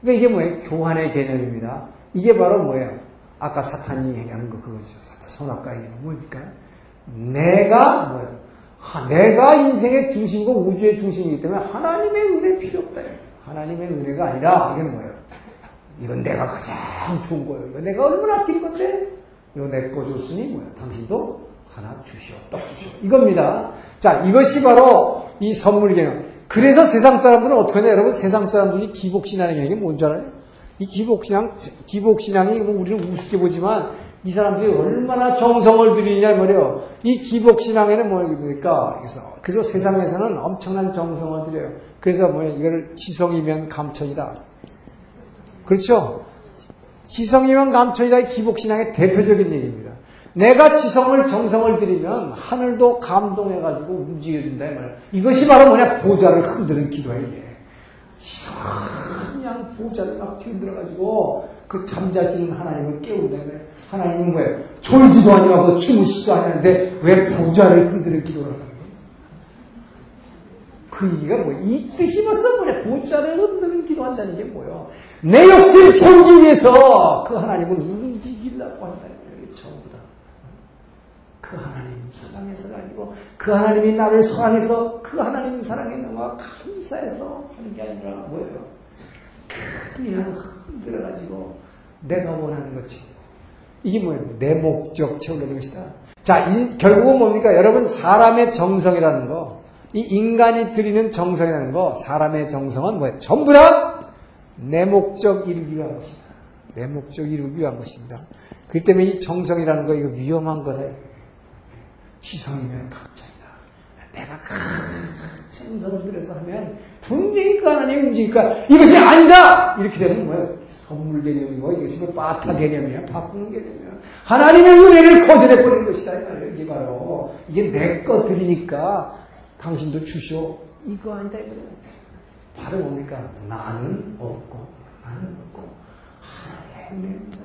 그러니까 이게 뭐예요? 교환의 개념입니다. 이게 바로 뭐예요? 아까 사탄이 얘기하는 거 그거죠. 사탄 선악과 얘기는 뭡니까? 내가 뭐예요? 하, 내가 인생의 중심이고 우주의 중심이기 때문에 하나님의 은혜 필요 없다. 하나님의 은혜가 아니라 이게 뭐예요? 이건 내가 가장 좋은 거예요. 이거 내가 얼마나 아낀 건데? 이거 내 거 줬으니 뭐야? 당신도 하나 주시오. 떡 주시오. 이겁니다. 자, 이것이 바로 이 선물 개념. 그래서 세상 사람들은 어떻게 하냐? 여러분, 세상 사람들이 기복신앙의 개념이 뭔지 알아요? 이 기복신앙, 기복신앙이 뭐 우리는 우습게 보지만 이 사람들이 얼마나 정성을 들이냐 말이에요. 이 기복신앙에는 뭐입니까? 그래서, 그래서 세상에서는 엄청난 정성을 들여요. 그래서 뭐 이걸 지성이면 감천이다. 그렇죠? 지성이면 감천이다. 기복신앙의 대표적인 얘기입니다. 내가 지성을 정성을 들이면 하늘도 감동해가지고 움직여준다 이 말이야. 이것이 바로 뭐냐 보좌를 흔드는. 지성 그냥 보좌를 막 흔들어가지고 그 잠자시는 하나님을 깨운다. 하나님은 뭐예요? 졸지도 아니하고 주무시지도 않는데 왜 보좌를 흔드는 기도를 하는 거예요? 그 얘기가 뭐, 이 뜻이 벌써 뭐냐? 보좌를 흔드는 기도한다는 게 뭐예요? 내 욕심을 채우기 위해서 그 하나님은 움직이려고 한다는 거예요. 전부 다. 그 하나님 사랑해서가 아니고 그 하나님이 나를 사랑해서 그 하나님 사랑에 너무 감사해서 하는 게 아니라 뭐예요? 그냥 흔들어가지고 내가 원하는 거지. 이게 뭐예요? 내 목적 채우려는 것이다. 자, 이, 결국은 뭡니까? 여러분, 사람의 정성이라는 거, 이 인간이 드리는 정성이라는 거, 사람의 정성은 뭐예요? 전부 다 내 목적 이루기 위한 것이다. 내 목적 이루기 위한 것입니다. 그렇기 때문에 이 정성이라는 거, 이거 위험한 거래. 지성이면 각자이다. 내가 정성을 들여서 하면 분명히 그 하나님 움직일까? 이것이 아니다! 이렇게 되면 뭐야? 선물 개념이고 이것이 뭐 바타 개념이야. 바꾸는 개념이야. 하나님의 은혜를 거절해 버린 것이다. 이게 바로. 이게 내거 드리니까 당신도 주시오. 이거 아니다. 이거. 바로 뭡니까? 나는 없고, 나는 없고, 하나님의 은혜입니다.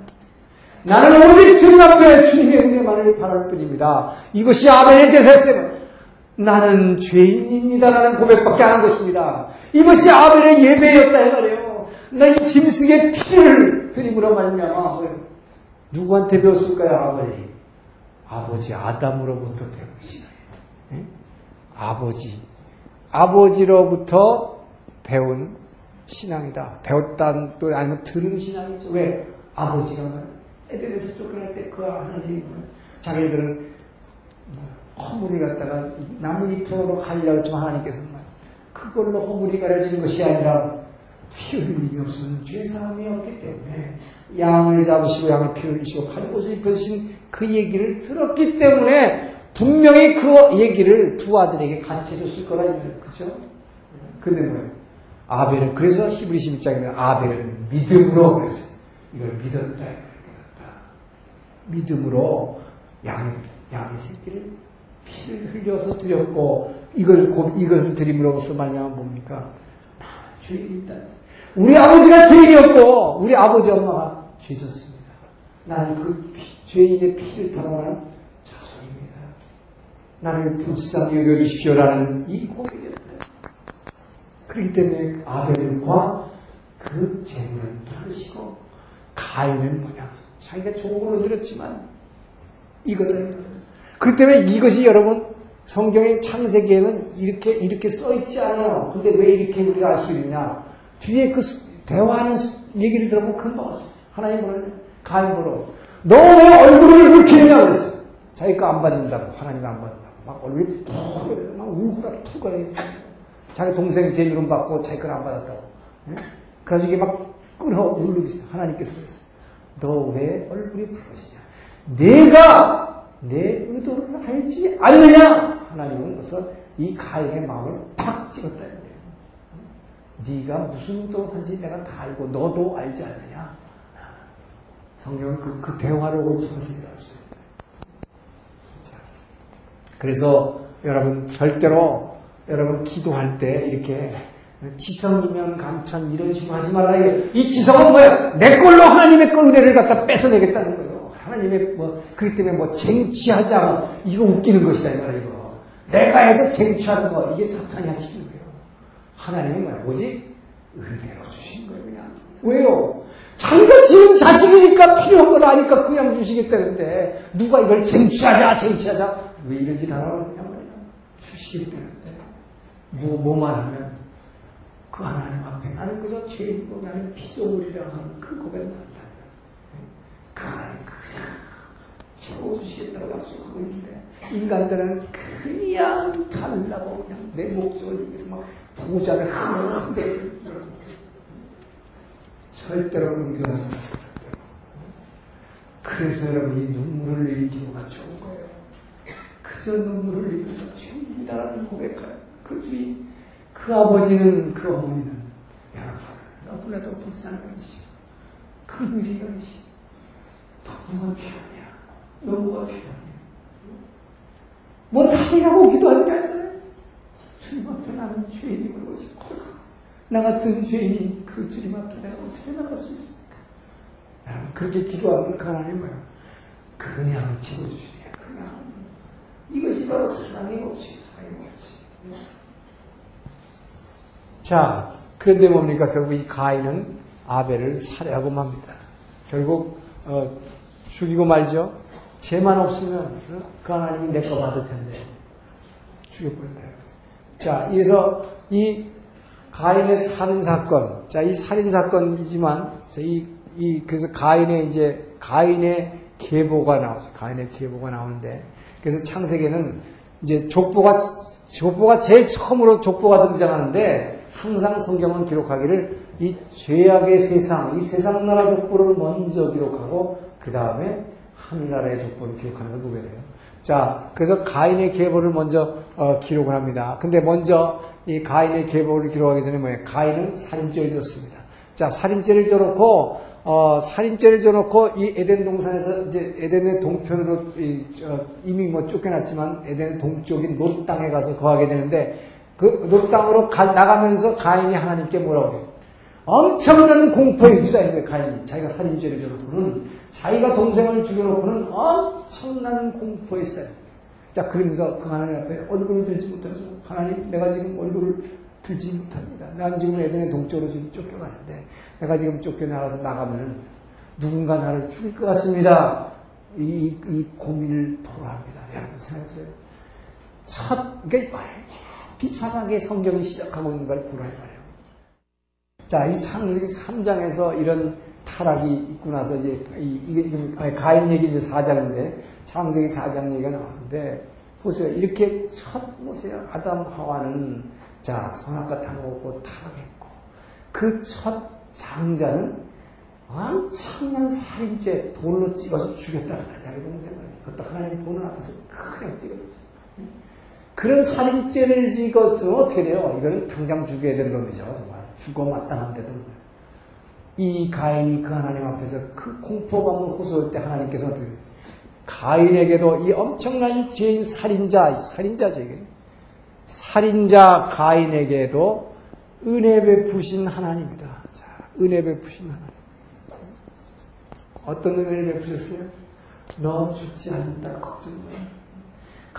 나는 오직 주님 앞에 주님의 은혜만을 바랄 뿐입니다. 이것이 아벨의 제사였어요. 나는 죄인입니다라는 고백밖에 안 한 것입니다. 이것이 아벨의 예배였다 이 말이에요. 나 이 짐승의 피를 드림으로 말미암아 누구한테 배웠을까요, 아벨이? 아버지 아담으로부터 배운 신앙이에요. 네? 아버지, 아버지로부터 배운 신앙이다. 배웠다는 또 아니면 들은 신앙이죠. 왜? 아버지가 에덴에서 쫓겨날 때 그 하나님이 자기들은 허물을 갖다가 나뭇잎으로 가리라고 했지만 하나님께서 는 그걸로 허물이 가려지는 것이 아니라 피 흘림이 없으면 죄사함이 없기 때문에 양을 잡으시고 양을 피 흘리시고 가지고서 입으신 그 얘기를 들었기 때문에 분명히 그 얘기를 두 아들에게 같이 해줬을 거라 그죠? 근데 뭐예요? 아벨은 그래서 히브리시 1장에는 아벨은 믿음으로 그랬어요. 이걸. 믿었다. 믿음으로 양, 양의 새끼를 피를 흘려서 드렸고 이걸 이것을 드림으로써 말하면 뭡니까? 죄인이다. 우리 아버지가 죄인이었고 우리 아버지 엄마가 죄졌습니다. 나는 그 피, 죄인의 피를 탈환한 자손입니다. 나를 불쌍히 여겨주십시오라는 이 고백이었다. 그렇기 때문에 아벨과 그 재물을 다르시고 가인은 뭐냐? 자기가 걸로 드렸지만 이거를 그렇기 때문에 이것이 여러분 성경의 창세기에는 이렇게 이렇게 써 있지 않아요. 근데 왜 이렇게 우리가 알 수 있냐? 뒤에 그 대화하는 얘기를 들어보면 금방 알수 있어요. 하나님 뭐냐? 가인 뭐로? 너 왜 얼굴을 붉히느냐 그랬어요. 자기 거안 받는다고 하나님 안 받는다고 막 얼굴이 푹, 막 울고라 툭거려 자기 동생 제 이름 받고 자기 걸 안 받았다고. 예? 그래서 이게 막 끊어 누르고 있어. 하나님께서 그랬어. 너 왜 얼굴이 붉으시냐? 내가 내 의도를 알지 않느냐? 하나님은 그래서 이 가인의 마음을 팍 찍었다. 네가 무슨 의도를 하는지 내가 다 알고 너도 알지 않느냐? 성경은 그, 그 대화를 옳습니다. 그래서 여러분 절대로 여러분 기도할 때 이렇게 지성이면 감천 이런 식으로 하지 말라. 이 지성은 뭐야? 내 걸로 하나님의 그 은혜를 갖다 뺏어내겠다는 거예요. 하나님의 뭐 그렇기 때문에 뭐 쟁취하지 않아 이거 웃기는 것이다 이 이거. 내가 해서 쟁취하는 거 이게 사탄이 하시는 거예요. 하나님은 뭐야? 오직 은혜로 주신 거예요 그냥. 왜요? 자기가 지은 자식이니까 필요한 걸 아니까 그냥 주시겠다는데 누가 이걸 쟁취하자 쟁취하자 왜 이런 짓 하라고 그냥. 주시겠다는데 뭐, 뭐만 하면 그 하나님 앞에 나는 그저 죄인이고 나는 피조물이라 하는 그 고백을 한다. 하나님 그냥 채워주시겠다고 약속하고 있는데 인간들은 그냥 달라고 그냥 내 목적을 위해서 막 보자를 흔들고 절대로 은교하지 마십시오. 그래서 여러분이 눈물을 흘리기가 좋은 거예요. 그저 눈물을 흘리면서 죄인이다라는 고백할 그 주인, 그 아버지는 그 어머니는 여러분 너무나도 불쌍한 것이 그늘이 것이 너무가 필요하냐 너무가 필요하냐 뭐게 아니잖아요. 주님 앞에 나는 죄인임을 보지 나 같은 죄인이 그 주님 앞에 내가 어떻게 나갈 수 있습니까? 여러분 그렇게 기도하면 그 하나님은 그냥 채워주시네요. 그냥 이것이 바로 사랑의 법칙, 사랑의 법칙. 자, 그런데 뭡니까? 결국 이 가인은 아벨을 살해하고 맙니다. 결국 어, 죽이고 말죠. 죄만 없으면 그 하나님이 내 거 받을 텐데 죽여버린다. 자, 그래서 이 가인의 살인 사건, 자, 이 살인 사건이지만 이, 이 그래서 가인의 이제 가인의 계보가 나오죠. 가인의 계보가 나오는데 그래서 창세기는 이제 족보가 족보가 제일 처음으로 족보가 등장하는데 항상 성경은 기록하기를 이 죄악의 세상, 이 세상 나라 족보를 먼저 기록하고 그 다음에 하늘나라의 족보를 기록하는 걸 보게 돼요. 자, 그래서 가인의 계보를 먼저 어, 기록을 합니다. 근데 먼저 이 가인의 계보를 기록하기 전에 뭐예요? 가인은 살인죄를 졌습니다. 자, 살인죄를 져놓고 어, 살인죄를 져놓고 이 에덴 동산에서 이제 에덴의 동편으로 이, 어, 이미 뭐 쫓겨났지만 에덴 동쪽인 롯 땅에 가서 거하게 되는데 그롯 땅으로 가, 나가면서 가인이 하나님께 뭐라고 해요? 엄청난 공포에 휩싸인 거예요, 가인이. 자기가 살인죄를 져놓고는, 자기가 동생을 죽여놓고는 엄청난 공포에 휩싸인 자, 그러면서 그 하나님 앞에 얼굴을 들지 못하면서, 하나님, 내가 지금 얼굴을 들지 못합니다. 난 지금 에덴의 동쪽으로 지금 쫓겨가는데, 내가 지금 쫓겨나가서 나가면 누군가 나를 죽일 것 같습니다. 이, 이 고민을 토로합니다. 여러분 생각해보세요. 첫, 그러니까 비참하게 성경이 시작하고 있는 걸 보라 말이에요. 자, 이 창세기 3장에서 이런 타락이 있고 나서 이제 이게 지금 가인 얘기 이제 4장인데 창세기 4장 얘기가 나오는데 보세요. 이렇게 첫 보세요. 아담 하와는 자 선악과 탐먹고 타락했고 그 첫 장자는 엄청난 살인죄 돌로 찍어서 죽였다는. 자기 동생을. 그것도 하나님 보는 앞에서 그냥 찍어줬어. 그런 살인죄를 찍었으면 어떻게 돼요? 이거는 당장 죽여야 되는 겁니다. 정말. 죽어 마땅한데도. 이 가인이 그 하나님 앞에서 그 공포감을 호소할 때 하나님께서 어떻게 가인에게도 이 엄청난 죄인 살인자, 살인자죠, 이게. 살인자 가인에게도 은혜 베푸신 하나님이다. 자, 은혜 베푸신 하나님. 어떤 은혜를 베푸셨어요? 너 죽지 않는다, 걱정 마.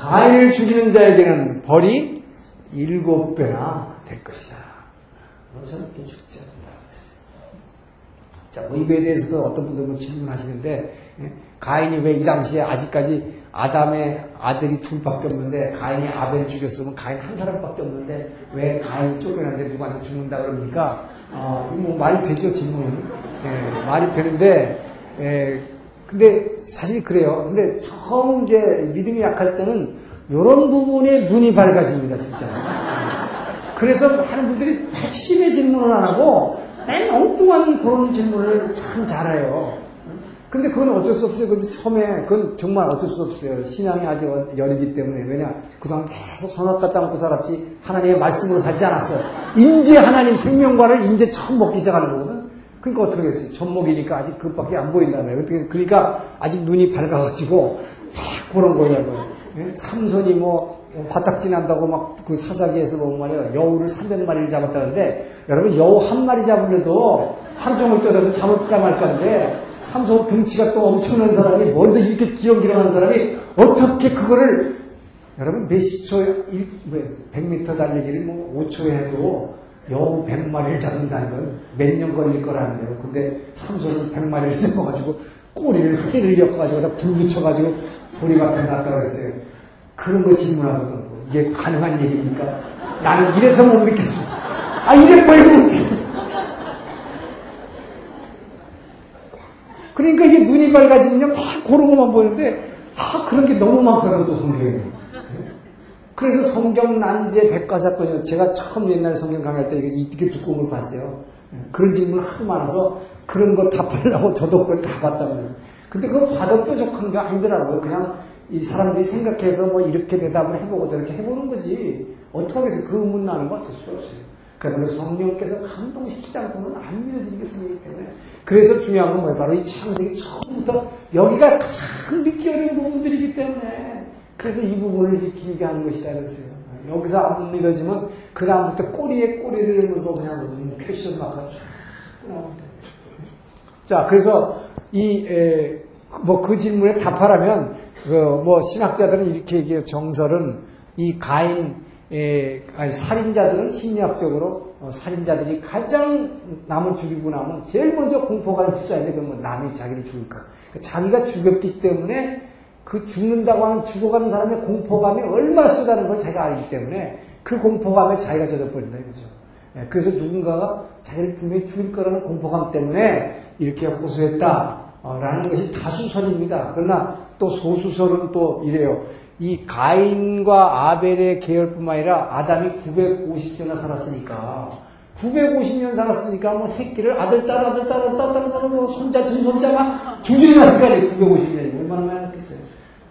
가인을 죽이는 자에게는 벌이 일곱 배나 될 것이다. 너 저렇게 죽지 않는다. 자, 뭐 이거에 대해서도 어떤 분들은 질문하시는데, 가인이 왜 이 당시에 아직까지 아담의 아들이 둘밖에 없는데, 가인이 아벨 죽였으면 가인 한 사람밖에 없는데, 왜 가인이 쫓겨났는데 누구한테 죽는다 그럽니까? 어, 뭐 말이 되죠, 질문은. 예, 말이 되는데, 예, 근데 사실 그래요. 근데 처음 이제 믿음이 약할 때는 이런 부분에 눈이 밝아집니다, 진짜. 그래서 많은 분들이 핵심의 질문을 안 하고 맨 엉뚱한 그런 질문을 참 잘해요. 근데 그건 어쩔 수 없어요. 근데 처음에 그건 정말 어쩔 수 없어요. 신앙이 아직 여리기 때문에 왜냐 그동안 계속 선악 갖다 먹고 살았지 하나님의 말씀으로 살지 않았어요. 인제 하나님 생명과를 인제 처음 먹기 시작하는 거거든. 그러니까 어떻게 하겠어요? 젖먹이니까 아직 그밖에 안 보인다며. 그러니까 아직 눈이 밝아가지고 막 그런 거냐고요. 예? 삼손이 뭐 화딱지 난다고 막 그 사사기에서 보면 말이야 여우를 300마리를 잡았다는데 여러분 여우 한 마리 잡으려도 하루 종일 떠들고 잠을 까 말까인데 삼손 등치가 또 엄청난 사람이 먼저 이렇게 기렁기렁한 사람이 어떻게 그거를 여러분 몇십 초, 100m 달리기를 뭐 5초에 해도 여우 100마리를 잡는다는 건 몇 년 걸릴 거라는데요. 근데 삼손은 100마리를 잡아가지고 꼬리를 회를 엮어가지고 다 불 붙여가지고 소리밖에 났다고 했어요. 그런 걸 질문하거든요. 이게 가능한 얘기입니까? 나는 이래서 못 믿겠어. 아, 이래 보이면 그러니까 이게 눈이 밝아지면 막 그런 것만 보는데, 아, 그런 게 너무 또 성경에. 그래서 성경 난제 백과사건이요. 제가 처음 옛날 성경 강의할 때 이렇게 두꺼운 걸 봤어요. 그런 질문 하도 많아서 그런 거 답하려고 저도 그걸 다 봤다고요. 근데 그거 봐도 뾰족한 게 아니더라고요. 그냥 이 사람들이 생각해서 뭐 이렇게 대답을 해보고 저렇게 해보는 거지. 어떻게 해서 그 의문 나는 거 어쩔 수 없어요. 그러니까 성령께서 감동시키지 않고는 안 믿어지겠습니다 때문에. 그래서 중요한 건 뭐예요? 바로 이 창세기 처음부터 여기가 가장 믿기 어려운 부분들이기 때문에. 그래서 이 부분을 익히게 하는 것이다 그랬어요. 여기서 안 믿어지면 그 다음부터 꼬리에 꼬리를 물고 그냥 question mark가 쫙 자, 그래서 이, 뭐 그 질문에 답하라면 그 뭐 신학자들은 이렇게 얘기해요. 정설은 이 가인 에, 아니, 살인자들은 심리학적으로 어, 살인자들이 가장 남을 죽이고 나면 제일 먼저 흡수하는데 그건 뭐 남이 자기를 죽일까. 그러니까 자기가 죽였기 때문에 그 죽는다고 하는 죽어가는 사람의 공포감이 얼마나 쓰다는 걸 자기가 알기 때문에 그 공포감에 자기가 젖어버린다 이거죠. 예, 그래서 누군가가 자기를 분명히 죽일 거라는 공포감 때문에 이렇게 호소했다라는 것이 다수설입니다. 그러나 또 소수설은 또 이래요. 이 가인과 아벨의 계열뿐만 아니라 아담이 950년이나 살았으니까 950년 살았으니까 뭐 새끼를 아들, 딸, 아들, 딸, 아들, 딸, 딸, 딸, 뭐 손자, 증손자가 주중이 났을 거 아니에요. 950년이. 얼마나 많이.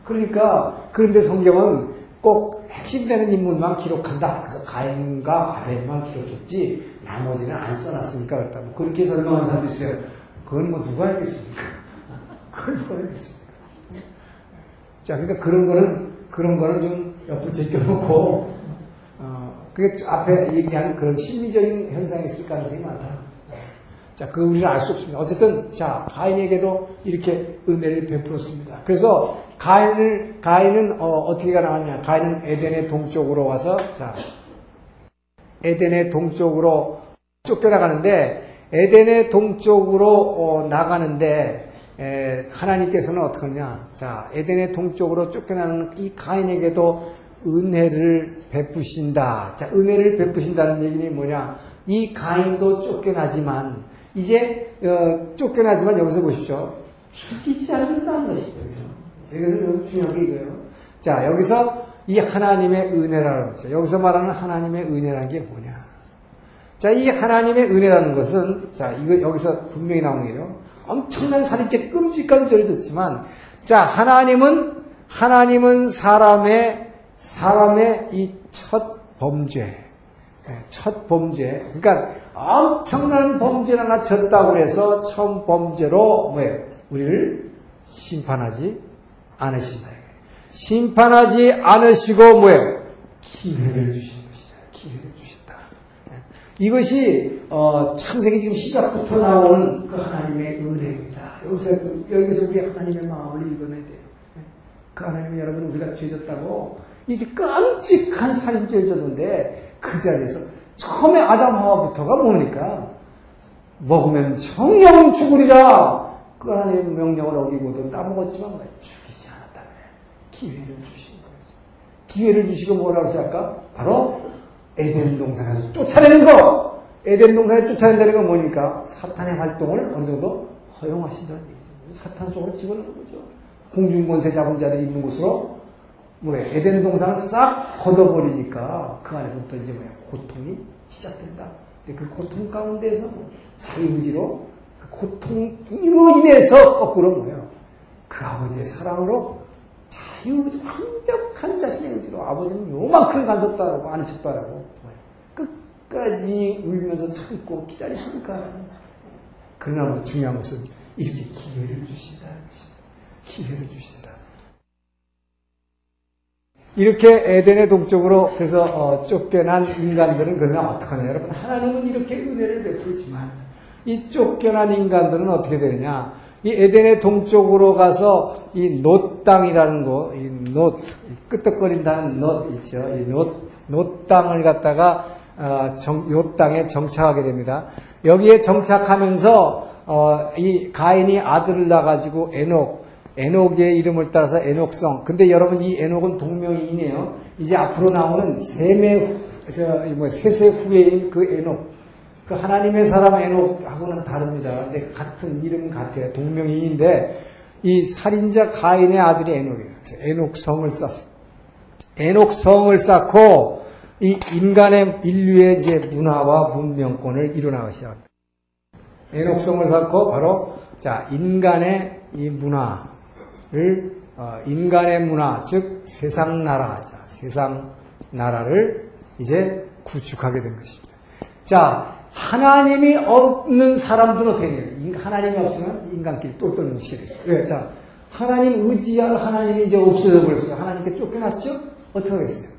그러니까, 그런데 성경은 꼭 핵심되는 인물만 기록한다. 그래서 가인과 아벨만 기록했지, 나머지는 안 써놨으니까 그렇다. 뭐 그렇게 설명한 사람도 있어요. 그건 뭐 누가 알겠습니까? 그걸 누가 알겠습니까? 자, 그러니까 그런 거는 그런 거는 좀 옆으로 제껴놓고, 어, 그게 앞에 얘기한 그런 심리적인 현상이 있을 가능성이 많다. 자, 그 우리는 알 수 없습니다. 어쨌든, 자, 가인에게도 이렇게 은혜를 베풀었습니다. 그래서 가인을, 가인은 어, 떻게 가나가냐. 가인은 에덴의 동쪽으로 와서, 자, 에덴의 동쪽으로 쫓겨나가는데, 에덴의 동쪽으로 어, 나가는데, 에, 하나님께서는 어떻게 하냐. 자, 에덴의 동쪽으로 쫓겨나는 이 가인에게도 은혜를 베푸신다. 자, 은혜를 베푸신다는 얘기는 뭐냐. 이 가인도 쫓겨나지만, 이제, 어, 쫓겨나지만 여기서 보십시오. 죽이지 않는다는 것이죠. 제가 여기서 중요한 게 이거예요. 자, 여기서 이 하나님의 은혜라는 거죠. 여기서 말하는 하나님의 은혜라는 게 뭐냐. 자, 이 하나님의 은혜라는 것은, 자, 이거 여기서 분명히 나오는 게요. 엄청난 살인죄 끔찍한 죄를 졌지만 자 하나님은 하나님은 사람의 사람의 이 첫 범죄 예, 첫 범죄 그러니까 엄청난 범죄를 하나 졌다고 해서 처음 범죄로 뭐예요 우리를 심판하지 않으신다 심판하지 않으시고 뭐예요 기회를 주신 것이다 기회를 주신다 예, 이것이 어, 창세기 지금 시작부터 나오는 그 하나님의 은혜입니다. 여기서, 여기서 우리 하나님의 마음을 읽어내야 돼요. 그 하나님이 여러분 우리가 죄졌다고 이게 끔찍한 살인죄를 졌는데 그 자리에서 처음에 아담 하와부터가 뭡니까? 먹으면 정령 죽으리라. 그 하나님의 명령을 어기고도 따먹었지만 뭐 않았다며 기회를 주신 거예요. 기회를 주시고 뭐라고 했어요 아까? 바로 에덴 동산에서 쫓아내는 거! 에덴 동산에 쫓아낸다는 건 뭐니까? 사탄의 활동을 어느 정도 허용하신다는 얘기죠. 사탄 속으로 집어넣는 거죠. 공중권세 잡은 자들이 있는 곳으로 뭐야 에덴 동산을 싹 걷어버리니까 그 안에서부터 이제 뭐야 고통이 시작된다. 그 고통 가운데서 자유의지로 그 고통으로 인해서 거꾸로 뭐예요? 그 아버지의 사랑으로 자유 완벽한 자신의 의지로 아버지는 요만큼 간섭다라고 안 하셨다라고 끝까지 울면서 참고 기다리시니까 그러나 중요한 것은 이렇게 기회를 주신다. 기회를 주신다. 이렇게 에덴의 동쪽으로 그래서 어, 쫓겨난 인간들은 그러면 어떡하냐 여러분 하나님은 이렇게 은혜를 베풀지만 이 쫓겨난 인간들은 어떻게 되느냐 이 에덴의 동쪽으로 가서 이 놋 땅이라는 거, 이 nod, 끄떡거린다는 nod 있죠. 이 놋, 놋 땅을 갖다가 어, 정, 요 땅에 정착하게 됩니다. 여기에 정착하면서 어, 이 가인이 아들을 낳아가지고 에녹, 에녹의 이름을 따라서 에녹성. 근데 여러분 이 에녹은 동명이인이에요. 이제 앞으로 나오는 세매, 저, 뭐 세세 후에인 그 에녹. 그 하나님의 사람 에녹하고는 다릅니다. 근데 같은 이름 같아요. 동명이인데 이 살인자 가인의 아들이 에녹이에요. 에녹 성을 쌓았어요. 에녹 성을 쌓고 이 인간의 인류의 이제 문화와 문명권을 이루나가기 시작합니다. 에녹 성을 쌓고 바로 자 인간의 이 문화를 어, 인간의 문화 즉 세상 나라 자 세상 나라를 이제 구축하게 된 것입니다. 자 하나님이 없는 사람들은 어떻게 돼요? 하나님이 없으면 인간끼리 똘똘 뭉치게 돼요. 왜? 자, 하나님 의지할 하나님이 이제 없어져 버렸어요. 하나님께 쫓겨났죠? 어떻게 하겠어요?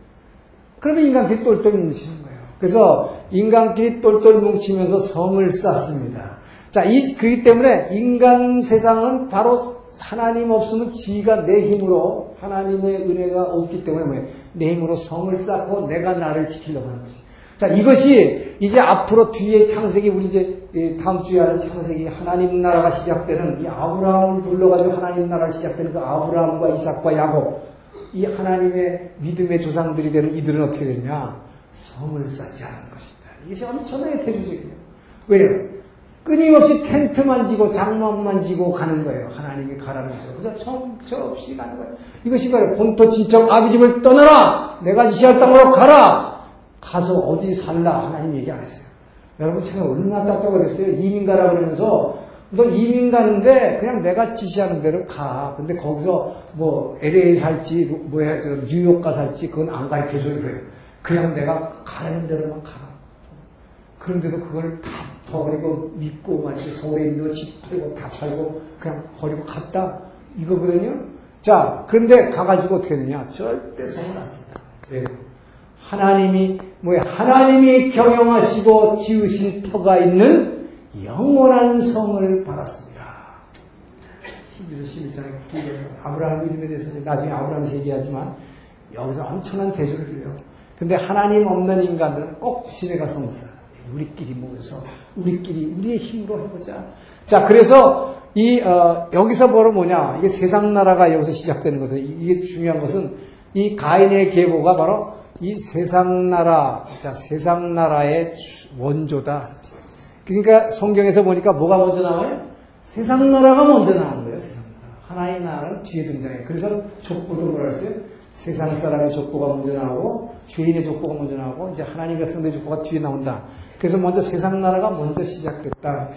그러면 인간끼리 똘똘 뭉치는 거예요. 그래서 인간끼리 똘똘 뭉치면서 성을 쌓습니다. 자, 이, 그렇기 때문에 인간 세상은 바로 하나님 없으면 지가 내 힘으로 하나님의 은혜가 없기 때문에 뭐예요? 내 힘으로 성을 쌓고 내가 나를 지키려고 하는 것이. 자, 이것이 이제 앞으로 뒤에 창세기, 우리 이제 다음 주에 하는 창세기 하나님 나라가 시작되는 이 아브라함을 불러가지고 하나님 나라가 시작되는 그 아브라함과 이삭과 야곱, 이 하나님의 믿음의 조상들이 되는 이들은 어떻게 되냐? 성을 쌓지 않은 것입니다. 이것이 엄청나게 대조적이에요. 왜냐면, 끊임없이 텐트만 지고 장막만 지고 가는 거예요. 하나님이 가라는 거죠. 그래서 정처없이 가는 거예요. 이것이 바로 본토 친척 아비 집을 떠나라! 내가 지시할 땅으로 가라! 가서 어디 살라 하나님 얘기 안 했어요. 여러분 제가 얼마나 답답하겠어요. 이민 가라 그러면서 너 이민 가는데 그냥 내가 지시하는 대로 가. 근데 거기서 뭐 LA 살지 뭐야 저 뉴욕 가 살지 그건 안 가르쳐 줘요. 그냥 내가 가라는 대로만 가. 그런데도 그걸 다 버리고 믿고 막 이렇게 서울에 있는 집 팔고 다 팔고 그냥 버리고 갔다 이거거든요. 자 그런데 가가지고 어떻게 되냐 절대 성을 안 쓴다. 왜? 하나님이 뭐야 하나님이 경영하시고 지으신 터가 있는 영원한 성을 받았습니다. 히브리서 11장에 아브라함 이름에 대해서 나중에 아브라함에서 얘기하지만 여기서 엄청난 대조를 해요. 근데 하나님 없는 인간들은 꼭 집에 가서 못 살아. 우리끼리 모여서 우리끼리 우리의 힘으로 해보자. 자 그래서 이 어, 여기서 뭐로 뭐냐 이게 세상 나라가 여기서 시작되는 것은 이게 중요한 것은 이 가인의 계보가 바로 이 세상 나라, 자, 세상 나라의 원조다. 그러니까 성경에서 보니까 뭐가 먼저 나와요? 세상 나라가 먼저 나오는 거예요, 세상 나라. 하나의 나라는 뒤에 등장해요. 그래서 족보도 뭐라 했어요? 세상 사람의 족보가 먼저 나오고, 죄인의 족보가 먼저 나오고, 이제 하나님 백성들의 족보가 뒤에 나온다. 그래서 먼저 세상 나라가 먼저 시작됐다.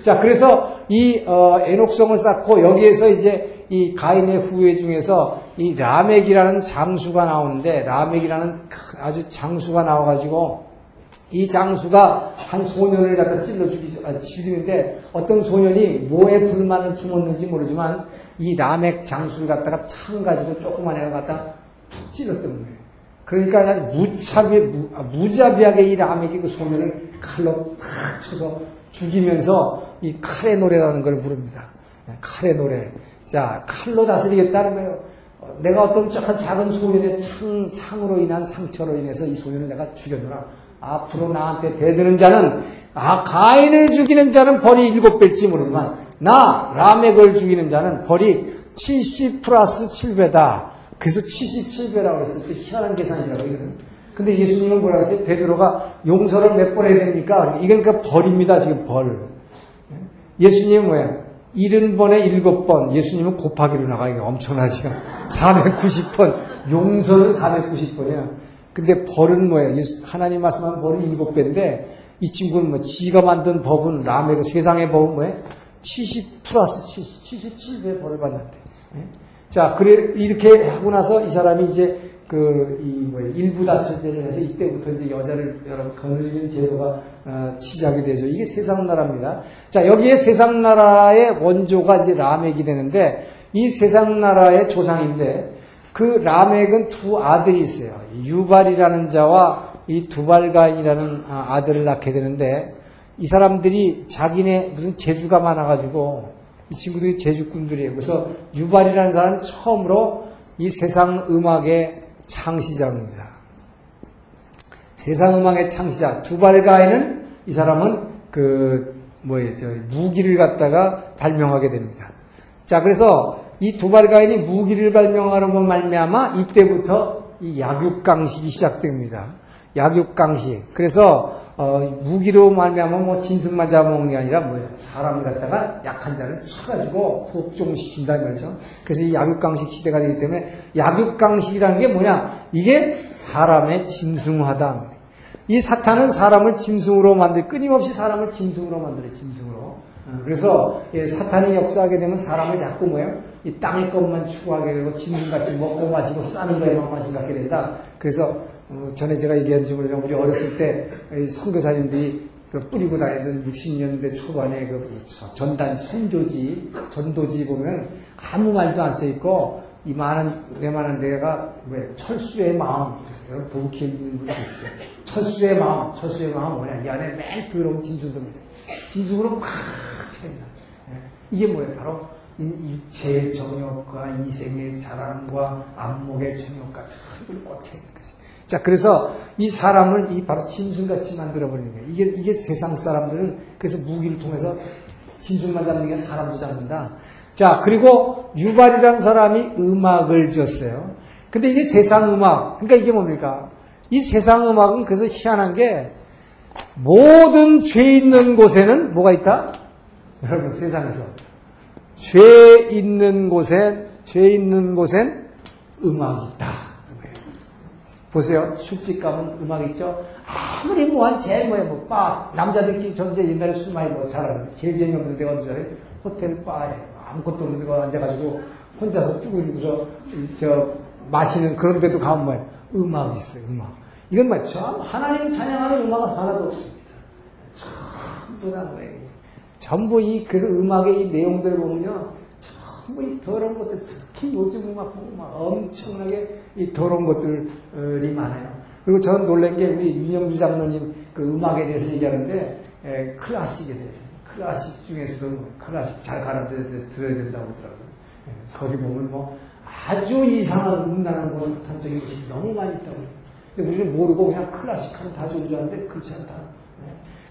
자, 그래서 이, 어, 애녹성을 쌓고, 여기에서 이제 이 가인의 후예 중에서 이 라멕이라는 장수가 나오는데 라멕이라는 아주 장수가 나와가지고 이 장수가 한 소년을 갖다 찔러 죽이, 아, 죽이는데 어떤 소년이 뭐에 불만을 품었는지 모르지만 이 라멕 장수를 갖다가 창 가지고 조그만 애가 갖다 찔렀던 거예요. 그러니까 무차비, 무, 아, 무자비하게 이 라멕이 그 소년을 칼로 탁 쳐서 죽이면서 이 칼의 노래라는 걸 부릅니다. 칼의 노래. 자, 칼로 다스리겠다는 거예요. 내가 어떤 작은 소년의 창, 창으로 인한 상처로 인해서 이 소년을 내가 죽여주라. 앞으로 나한테 대드는 자는, 아, 가인을 죽이는 자는 벌이 일곱 배일지 모르지만, 나, 라멕을 죽이는 자는 벌이 70 플러스 7배다. 그래서 77배라고 했을 때 희한한 계산이라고 이거는. 근데 예수님은 뭐라고 했어요? 베드로가 용서를 몇 번 해야 됩니까? 이건 그 벌입니다, 지금 벌. 예수님은 뭐야? 70번에 7번 예수님은 곱하기로 나가 이게 엄청나지요. 490번 용서는 490번이야. 근데 벌은 뭐야? 하나님 말씀하는 벌은 7배인데 이 친구는 뭐 지가 만든 법은 라메가 세상의 법은 뭐야? 70 플러스 70, 77배 벌을 받는데. 예? 자, 그래 이렇게 하고 나서 이 사람이 이제 그 이 뭐 일부 다처제를 해서 이때부터 이제 여자를 여러분 거느리는 제도가 어, 시작이 되죠. 이게 세상 나라입니다. 자 여기에 세상 나라의 원조가 이제 라멕이 되는데 이 세상 나라의 조상인데 그 라멕은 두 아들이 있어요. 유발이라는 자와 이 두발가인이라는 아, 아들을 낳게 되는데 이 사람들이 자기네 무슨 재주가 많아가지고 이 친구들이 재주꾼들이에요. 그래서 유발이라는 사람은 처음으로 이 세상 음악의 창시자입니다. 세상 음악의 창시자 두발가인은 이 사람은 그 뭐예요, 저 무기를 갖다가 발명하게 됩니다. 자, 그래서 이 두발가인이 무기를 발명하는 말미암아 이때부터 이 약육강식이 시작됩니다. 약육강식. 그래서 어, 무기로 말미암아 뭐 진승만 잡아먹는 게 아니라 뭐예요? 사람을 갖다가 약한 자를 쳐가지고 복종시킨다 이거죠. 그래서 이 약육강식 시대가 되기 때문에 약육강식이라는 게 뭐냐? 이게 사람의 짐승화다. 이 사탄은 사람을 짐승으로 만들, 끊임없이 사람을 짐승으로 만들어요, 짐승으로. 어, 그래서 사탄이 역사하게 되면 사람을 자꾸 뭐예요? 이 땅의 것만 추구하게 되고 짐승같이 먹고 마시고 싸는 거에만 마시게 된다. 그래서 어, 전에 제가 얘기한 줄 모르지만 우리 어렸을 때 선교사님들이 그 뿌리고 다니던 60년대 초반에 그 전단 선조지 전도지 보면 아무 말도 안 써 있고 이 많은 내 많은 데가 왜 철수의 마음 여러분 보기 있는 분이 있어요. 철수의 마음, 철수의 마음 뭐냐 이 안에 맨 더러운 진수들입니다. 진수로 꽉 차있나. 예. 이게 뭐예요? 바로 육체의 정욕과 이생의 자랑과 안목의 정욕과 전부 꽉 차 있는 것이. 자, 그래서 이 사람을 이 바로 짐승같이 만들어버리는 거예요. 이게, 이게 세상 사람들은 그래서 무기를 통해서 짐승만 잡는 게 사람도 잡는다. 자, 그리고 유발이라는 사람이 음악을 지었어요. 근데 이게 세상 음악, 그러니까 이게 뭡니까? 이 세상 음악은 그래서 희한한 게 모든 죄 있는 곳에는 뭐가 있다? 여러분 세상에서 죄 있는 곳엔 죄 있는 곳엔 음악이 있다. 보세요. 술집 가면 음악 있죠? 아무리 뭐한 제일 뭐야, 뭐, 바, 남자들끼리 전제 옛날에 술 많이 뭐 잘하는, 제일 재미없는 데가 잘 호텔 바에 아무것도 없는 데가 앉아가지고 혼자서 쭈그리고서, 저, 마시는 그런 데도 가면 뭐야, 음악이 있어요, 음악. 이건 뭐, 전 하나님 찬양하는 음악은 하나도 없습니다. 전부 다 뭐예요. 전부 이, 그래서 음악의 이 내용들을 보면요. 전부 이 더러운 것들, 특히 요즘 음악 보면 막 엄청나게 이 더러운 것들이 많아요. 그리고 저는 놀란 게 우리 윤영주 장로님 그 음악에 대해서 얘기하는데 에, 클래식에 대해서 클래식 중에서도 뭐 클래식 잘 가르쳐 들어야 된다고 하더라고요. 에, 거기 보면 뭐 아주 이상한 음란한 것, 사탄적인 것이 너무 많이 있다고. 근데 우리는 모르고 그냥 클래식하면 다 좋은 줄 아는데 그렇지 않다.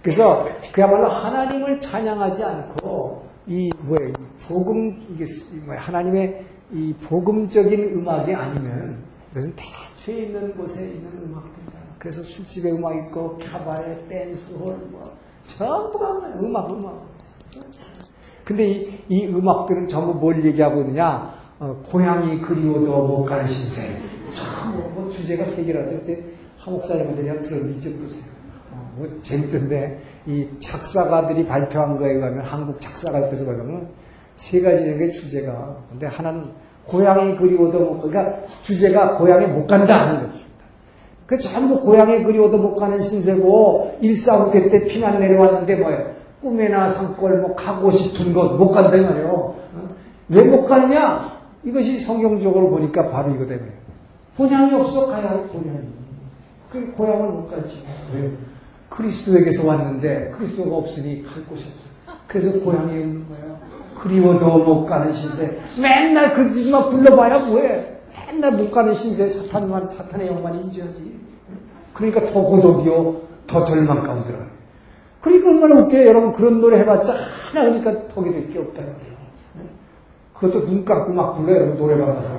그래서 그야말로 하나님을 찬양하지 않고 이 뭐야 복음 이게 뭐야 하나님의 이 복음적인 음악이 아니면 그것은 대죄 있는 곳에 있는 음악입니다. 그래서 술집에 음악 있고 카바레, 댄스홀 뭐 전부가 음악 음악. 근데 이, 이 음악들은 전부 뭘 얘기하고 있느냐? 어, 고향이 그리워도 못 가는 신세. 참, 뭐, 뭐 주제가 세 개라도 그때 한목사님한테 그냥 들어 잊어보세요. 어, 뭐 재밌던데 이 작사가들이 발표한 거에 가면 한국 작사가들에서 가면 세 가지의 주제가 근데 하나는 고향이 그리워도 못 그러니까 주제가 고향에 못 간다 하는 것입니다. 그 전부 고향에 그리워도 못 가는 신세고 일사후대 때 피난 내려왔는데 뭐예요? 꿈이나 산골 뭐 가고 싶은 곳 못 간다 말이에요. 어? 왜못 가느냐? 이것이 성경적으로 보니까 바로 이거 때문에 고향이 없어 가야 할 고향이. 그 고향을 못 가지. 왜? 그리스도에게서 왔는데 그리스도가 없으니 갈 곳이 없어. 그래서 고향에 있는 거예요. 그리워도 못 가는 신세. 맨날 그 집만 불러봐야 뭐해. 맨날 못 가는 신세 사탄만 사탄의 영만 인지하지. 그러니까 더 고독이요, 더 절망 가운데 들어. 그러니까 얼마나 웃겨요. 여러분 그런 노래 해봤자 하나 그러니까 덕이 될 게 없다는 거예요. 그것도 눈 감고 막 불러요. 노래방 가서.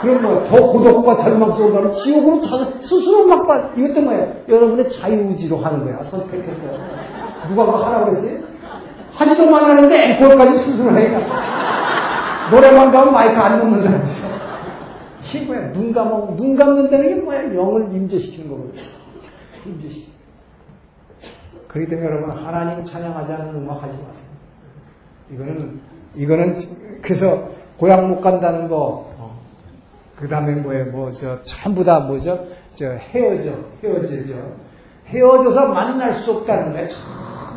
그럼 뭐, 더 고독과 절망 속으로 지옥으로 자, 스스로 막 빠, 이것도 뭐예요? 여러분의 자유의지로 하는 거야. 선택해서. 누가 뭐 하라고 그랬어요? 하지도 말라는데 앵콜까지 스스로 하니까. 노래만 가면 마이크 안 놓는 사람 있어. 이게 뭐야? 눈 감아, 눈 감는다는 게 뭐야? 영을 임재시키는 거거든. 임재시키 그렇기 때문에 여러분, 하나님 찬양하지 않는 음악 하지 마세요. 이거는, 이거는, 그래서 고향 못 간다는 거, 어. 그 다음에 뭐에 뭐, 저, 전부 다 뭐죠? 저, 헤어져, 헤어지죠. 헤어져서 만날 수 없다는 거야.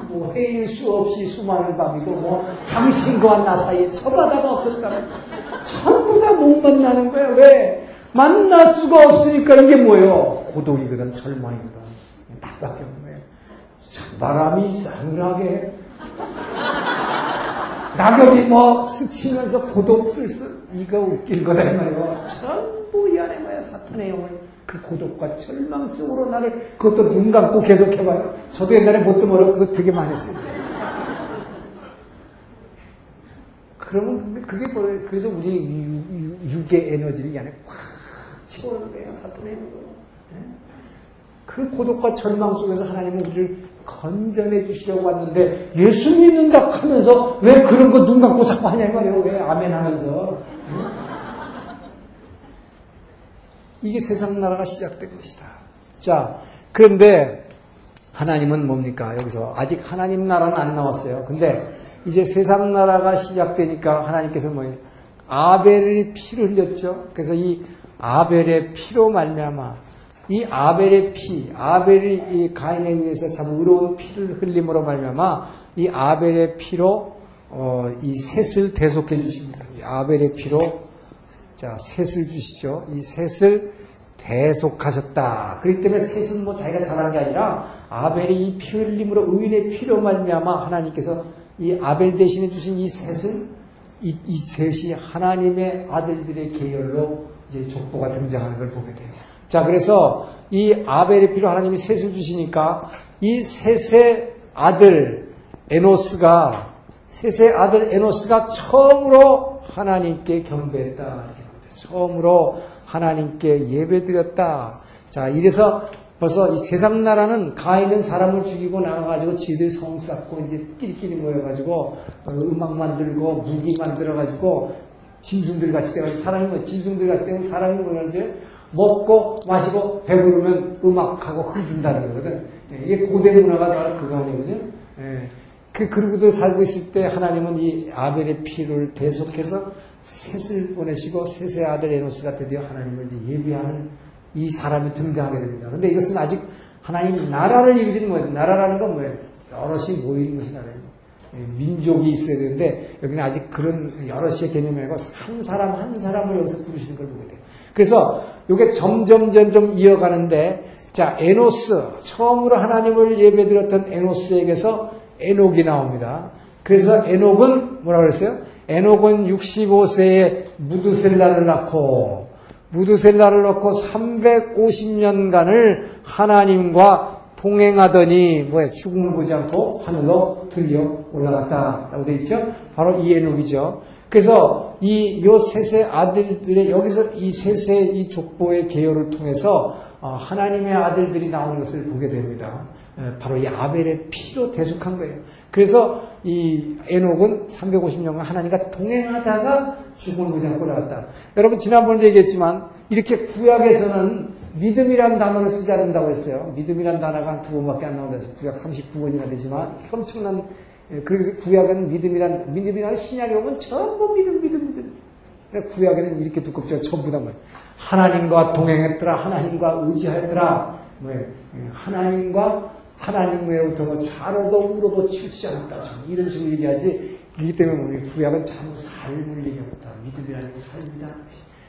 뭐 헤일 수 없이 수많은 밤이고 뭐 당신과 나 사이에 처바다가 없었다는 전부 다 못 만나는 거야. 왜? 만날 수가 없으니까 이게 뭐예요? 고독이거든, 절망이거든. 답답해 거예요. 바람이 싸늘하게 낙엽이 뭐 스치면서 고독 쓸쓸 이거 웃긴 거다 이 말이에요. 전부 이 안에 뭐야 사탄의 영을 그 고독과 절망 속으로 나를 그것도 눈 감고 계속 해봐요. 저도 옛날에 못도 모르고 그거 되게 많이 했어요. 그러면 그게 뭐예요? 그래서 우리 육의 에너지를 이 안에 확 채우는 거예요. 사탄의 영으로. 그 고독과 절망 속에서 하나님은 우리를 건져내 주시려고 왔는데 예수 믿는다 하면서 왜 그런 거 눈 감고 자꾸 하냐 이 말이에요. 왜 아멘 하면서. 이게 세상 나라가 시작된 것이다. 자, 그런데 하나님은 뭡니까? 여기서 아직 하나님 나라는 안 나왔어요. 근데 이제 세상 나라가 시작되니까 하나님께서 뭐예요? 아벨이 피를 흘렸죠. 그래서 이 아벨의 피로 말미암아 이 아벨의 피, 아벨이 이 가인에 의해서 참 의로운 피를 흘림으로 말미암아 이 아벨의 피로 어, 이 셋을 대속해 주십니다. 이 아벨의 피로 자, 셋을 주시죠. 이 셋을 대속하셨다. 그렇기 때문에 셋은 뭐 자기가 잘한 게 아니라 아벨이 이 피 흘림으로 의인의 피로 말미암아 하나님께서 이 아벨 대신해 주신 이 셋은 이, 이 셋이 하나님의 아들들의 계열로 이제 족보가 등장하는 걸 보게 돼요. 자, 그래서 이 아벨의 피로 하나님이 셋을 주시니까 이 셋의 아들 에노스가 셋의 아들 에노스가 처음으로 하나님께 경배했다. 처음으로 하나님께 예배드렸다. 자, 이래서 벌써 이 세상 나라는 가인은 사람을 죽이고 나가가지고 지들 성 쌓고 이제 끼리끼리 모여가지고 음악 만들고 무기 만들어가지고 짐승들 같이 돼가지고 사람이 뭐 짐승들 같이 되면 사람이 뭐냐면 먹고 마시고 배부르면 음악하고 흐른다는 거거든. 예, 이게 고대 문화가 바로 그거 아니거든요. 예. 그, 그러고도 살고 있을 때 하나님은 이 아벨의 피를 대속해서 셋을 보내시고 셋의 아들 에노스가 드디어 하나님을 예비하는 이 사람이 등장하게 됩니다. 그런데 이것은 아직 하나님 나라를 이루시는 거예요. 나라라는 건 뭐예요? 여럿이 모이는 것이 나라예요. 예, 민족이 있어야 되는데 여기는 아직 그런 여럿의 개념이 아니고 한 사람 한 사람을 여기서 부르시는 걸 보게 돼요. 그래서 이게 점점 점점 이어가는데 자 에노스 처음으로 하나님을 예배드렸던 에노스에게서 에녹이 나옵니다. 그래서 에녹은 뭐라 그랬어요? 에녹은 65세에 무드셀라를 낳고 무드셀라를 낳고 350년간을 하나님과 동행하더니 뭐야 죽음을 보지 않고 하늘로 들려 올라갔다라고 되어 있죠. 바로 이 에녹이죠. 그래서 이 요 셋의 아들들의 여기서 이 셋의 이 족보의 계열을 통해서 하나님의 아들들이 나오는 것을 보게 됩니다. 바로 이 아벨의 피로 대속한 거예요. 그래서 이 에녹은 350년간 하나님과 동행하다가 죽음을 않고 나왔다. 여러분 지난번에 얘기했지만 이렇게 구약에서는 믿음이란 단어를 쓰지 않는다고 했어요. 믿음이란 단어가 한 두 번밖에 안 나온다 해서 구약 39권이나 되지만 엄청난 그래서 구약은 믿음이란 믿음이란 신약에 오면 전부 믿음 믿음 믿음. 구약에는 이렇게 두껍죠. 전부 다 뭐예요. 하나님과 동행했더라. 하나님과 의지하였더라. 뭐예요. 하나님과 하나님으로부터 뭐 좌로도 우로도 치우치지 않았다. 이런 식으로 얘기하지. 이기 때문에 우리 구약은 참 삶을 얘기했다. 믿음이라는 삶이다.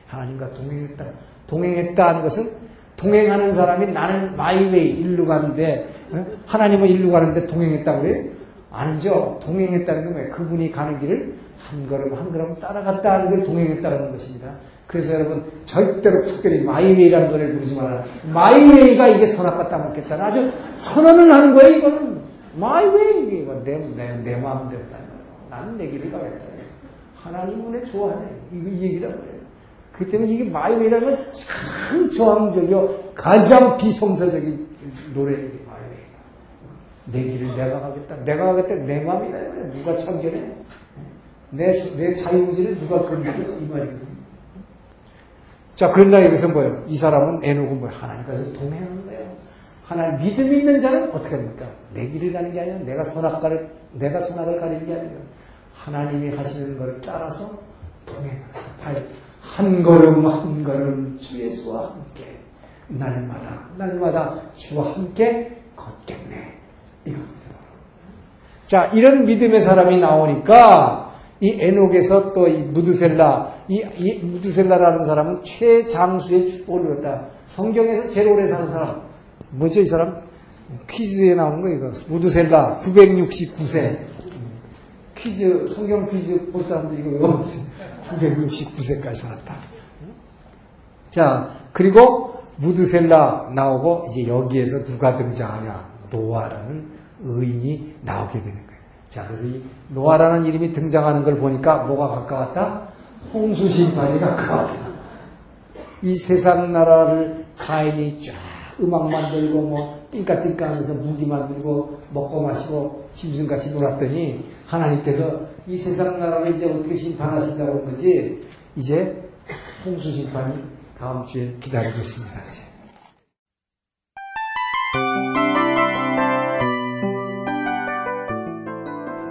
하나님과 동행했다. 동행했다 하는 것은 동행하는 사람이 나는 마이웨이 일로 가는데 하나님은 일로 가는데 동행했다 그래요? 아니죠. 동행했다는 건 뭐예요? 그분이 가는 길을 한 걸음 한 걸음 따라갔다는 걸 동행했다는 것입니다. 그래서 여러분 절대로 특별히 My Way라는 노래를 부르지 말아라. My Way가 이게 선악과 따먹겠다는 아주 선언을 하는 거예요. 이거는 my way 이거 내, 내, 내 마음대로 나는 내 길을 가겠다. 하나님은 내 좋아하네. 이거 이 얘기란 말이에요. 그렇기 때문에 이게 my way라는 건 가장 저항적이요 가장 비성서적인 노래예요. 내 길을 내가 가겠다. 내가 가겠다. 내 마음이다. 누가 참견해? 내, 내 자유의지를 누가 건드려? 이 말이거든요. 자, 그런다 여기서 뭐예요? 이 사람은 애놓고 뭐 하나님께서 동행하는 거예요. 하나님 믿음 있는 자는 어떻게 합니까? 내 길을 가는 게 아니라 내가 선악가를, 내가 선악을 가리는 게 아니라 하나님이 하시는 것을 따라서 동행하는 한 걸음 한 걸음 주 예수와 함께 날마다 날마다 주와 함께 걷겠네. 이겁니다. 자, 이런 믿음의 사람이 나오니까 이 에녹에서 또 이 무드셀라, 이, 이 무드셀라라는 사람은 최장수의 축복을 얻었다. 성경에서 제일 오래 사는 사람. 뭐죠, 이 사람? 퀴즈에 나오는 거, 이거. 무드셀라, 969세. 퀴즈, 성경 퀴즈 볼 사람들 이거 외워보세요. 969세까지 살았다. 자, 그리고 무드셀라 나오고, 이제 여기에서 누가 등장하냐. 노아라는 의인이 나오게 되는 거예요. 자, 그래서 이 노아라는 이름이 등장하는 걸 보니까 뭐가 가까웠다? 홍수 심판이 가까웠다. 이 세상 나라를 가인이 쫙 음악 만들고 뭐 띵까띵까 하면서 무기 만들고 먹고 마시고 짐승같이 놀았더니 하나님께서 이 세상 나라를 이제 어떻게 심판하신다고 거지 이제 홍수 심판이 다음 주에 기다리고 있습니다.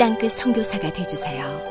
땅끝 성교사가 되주세요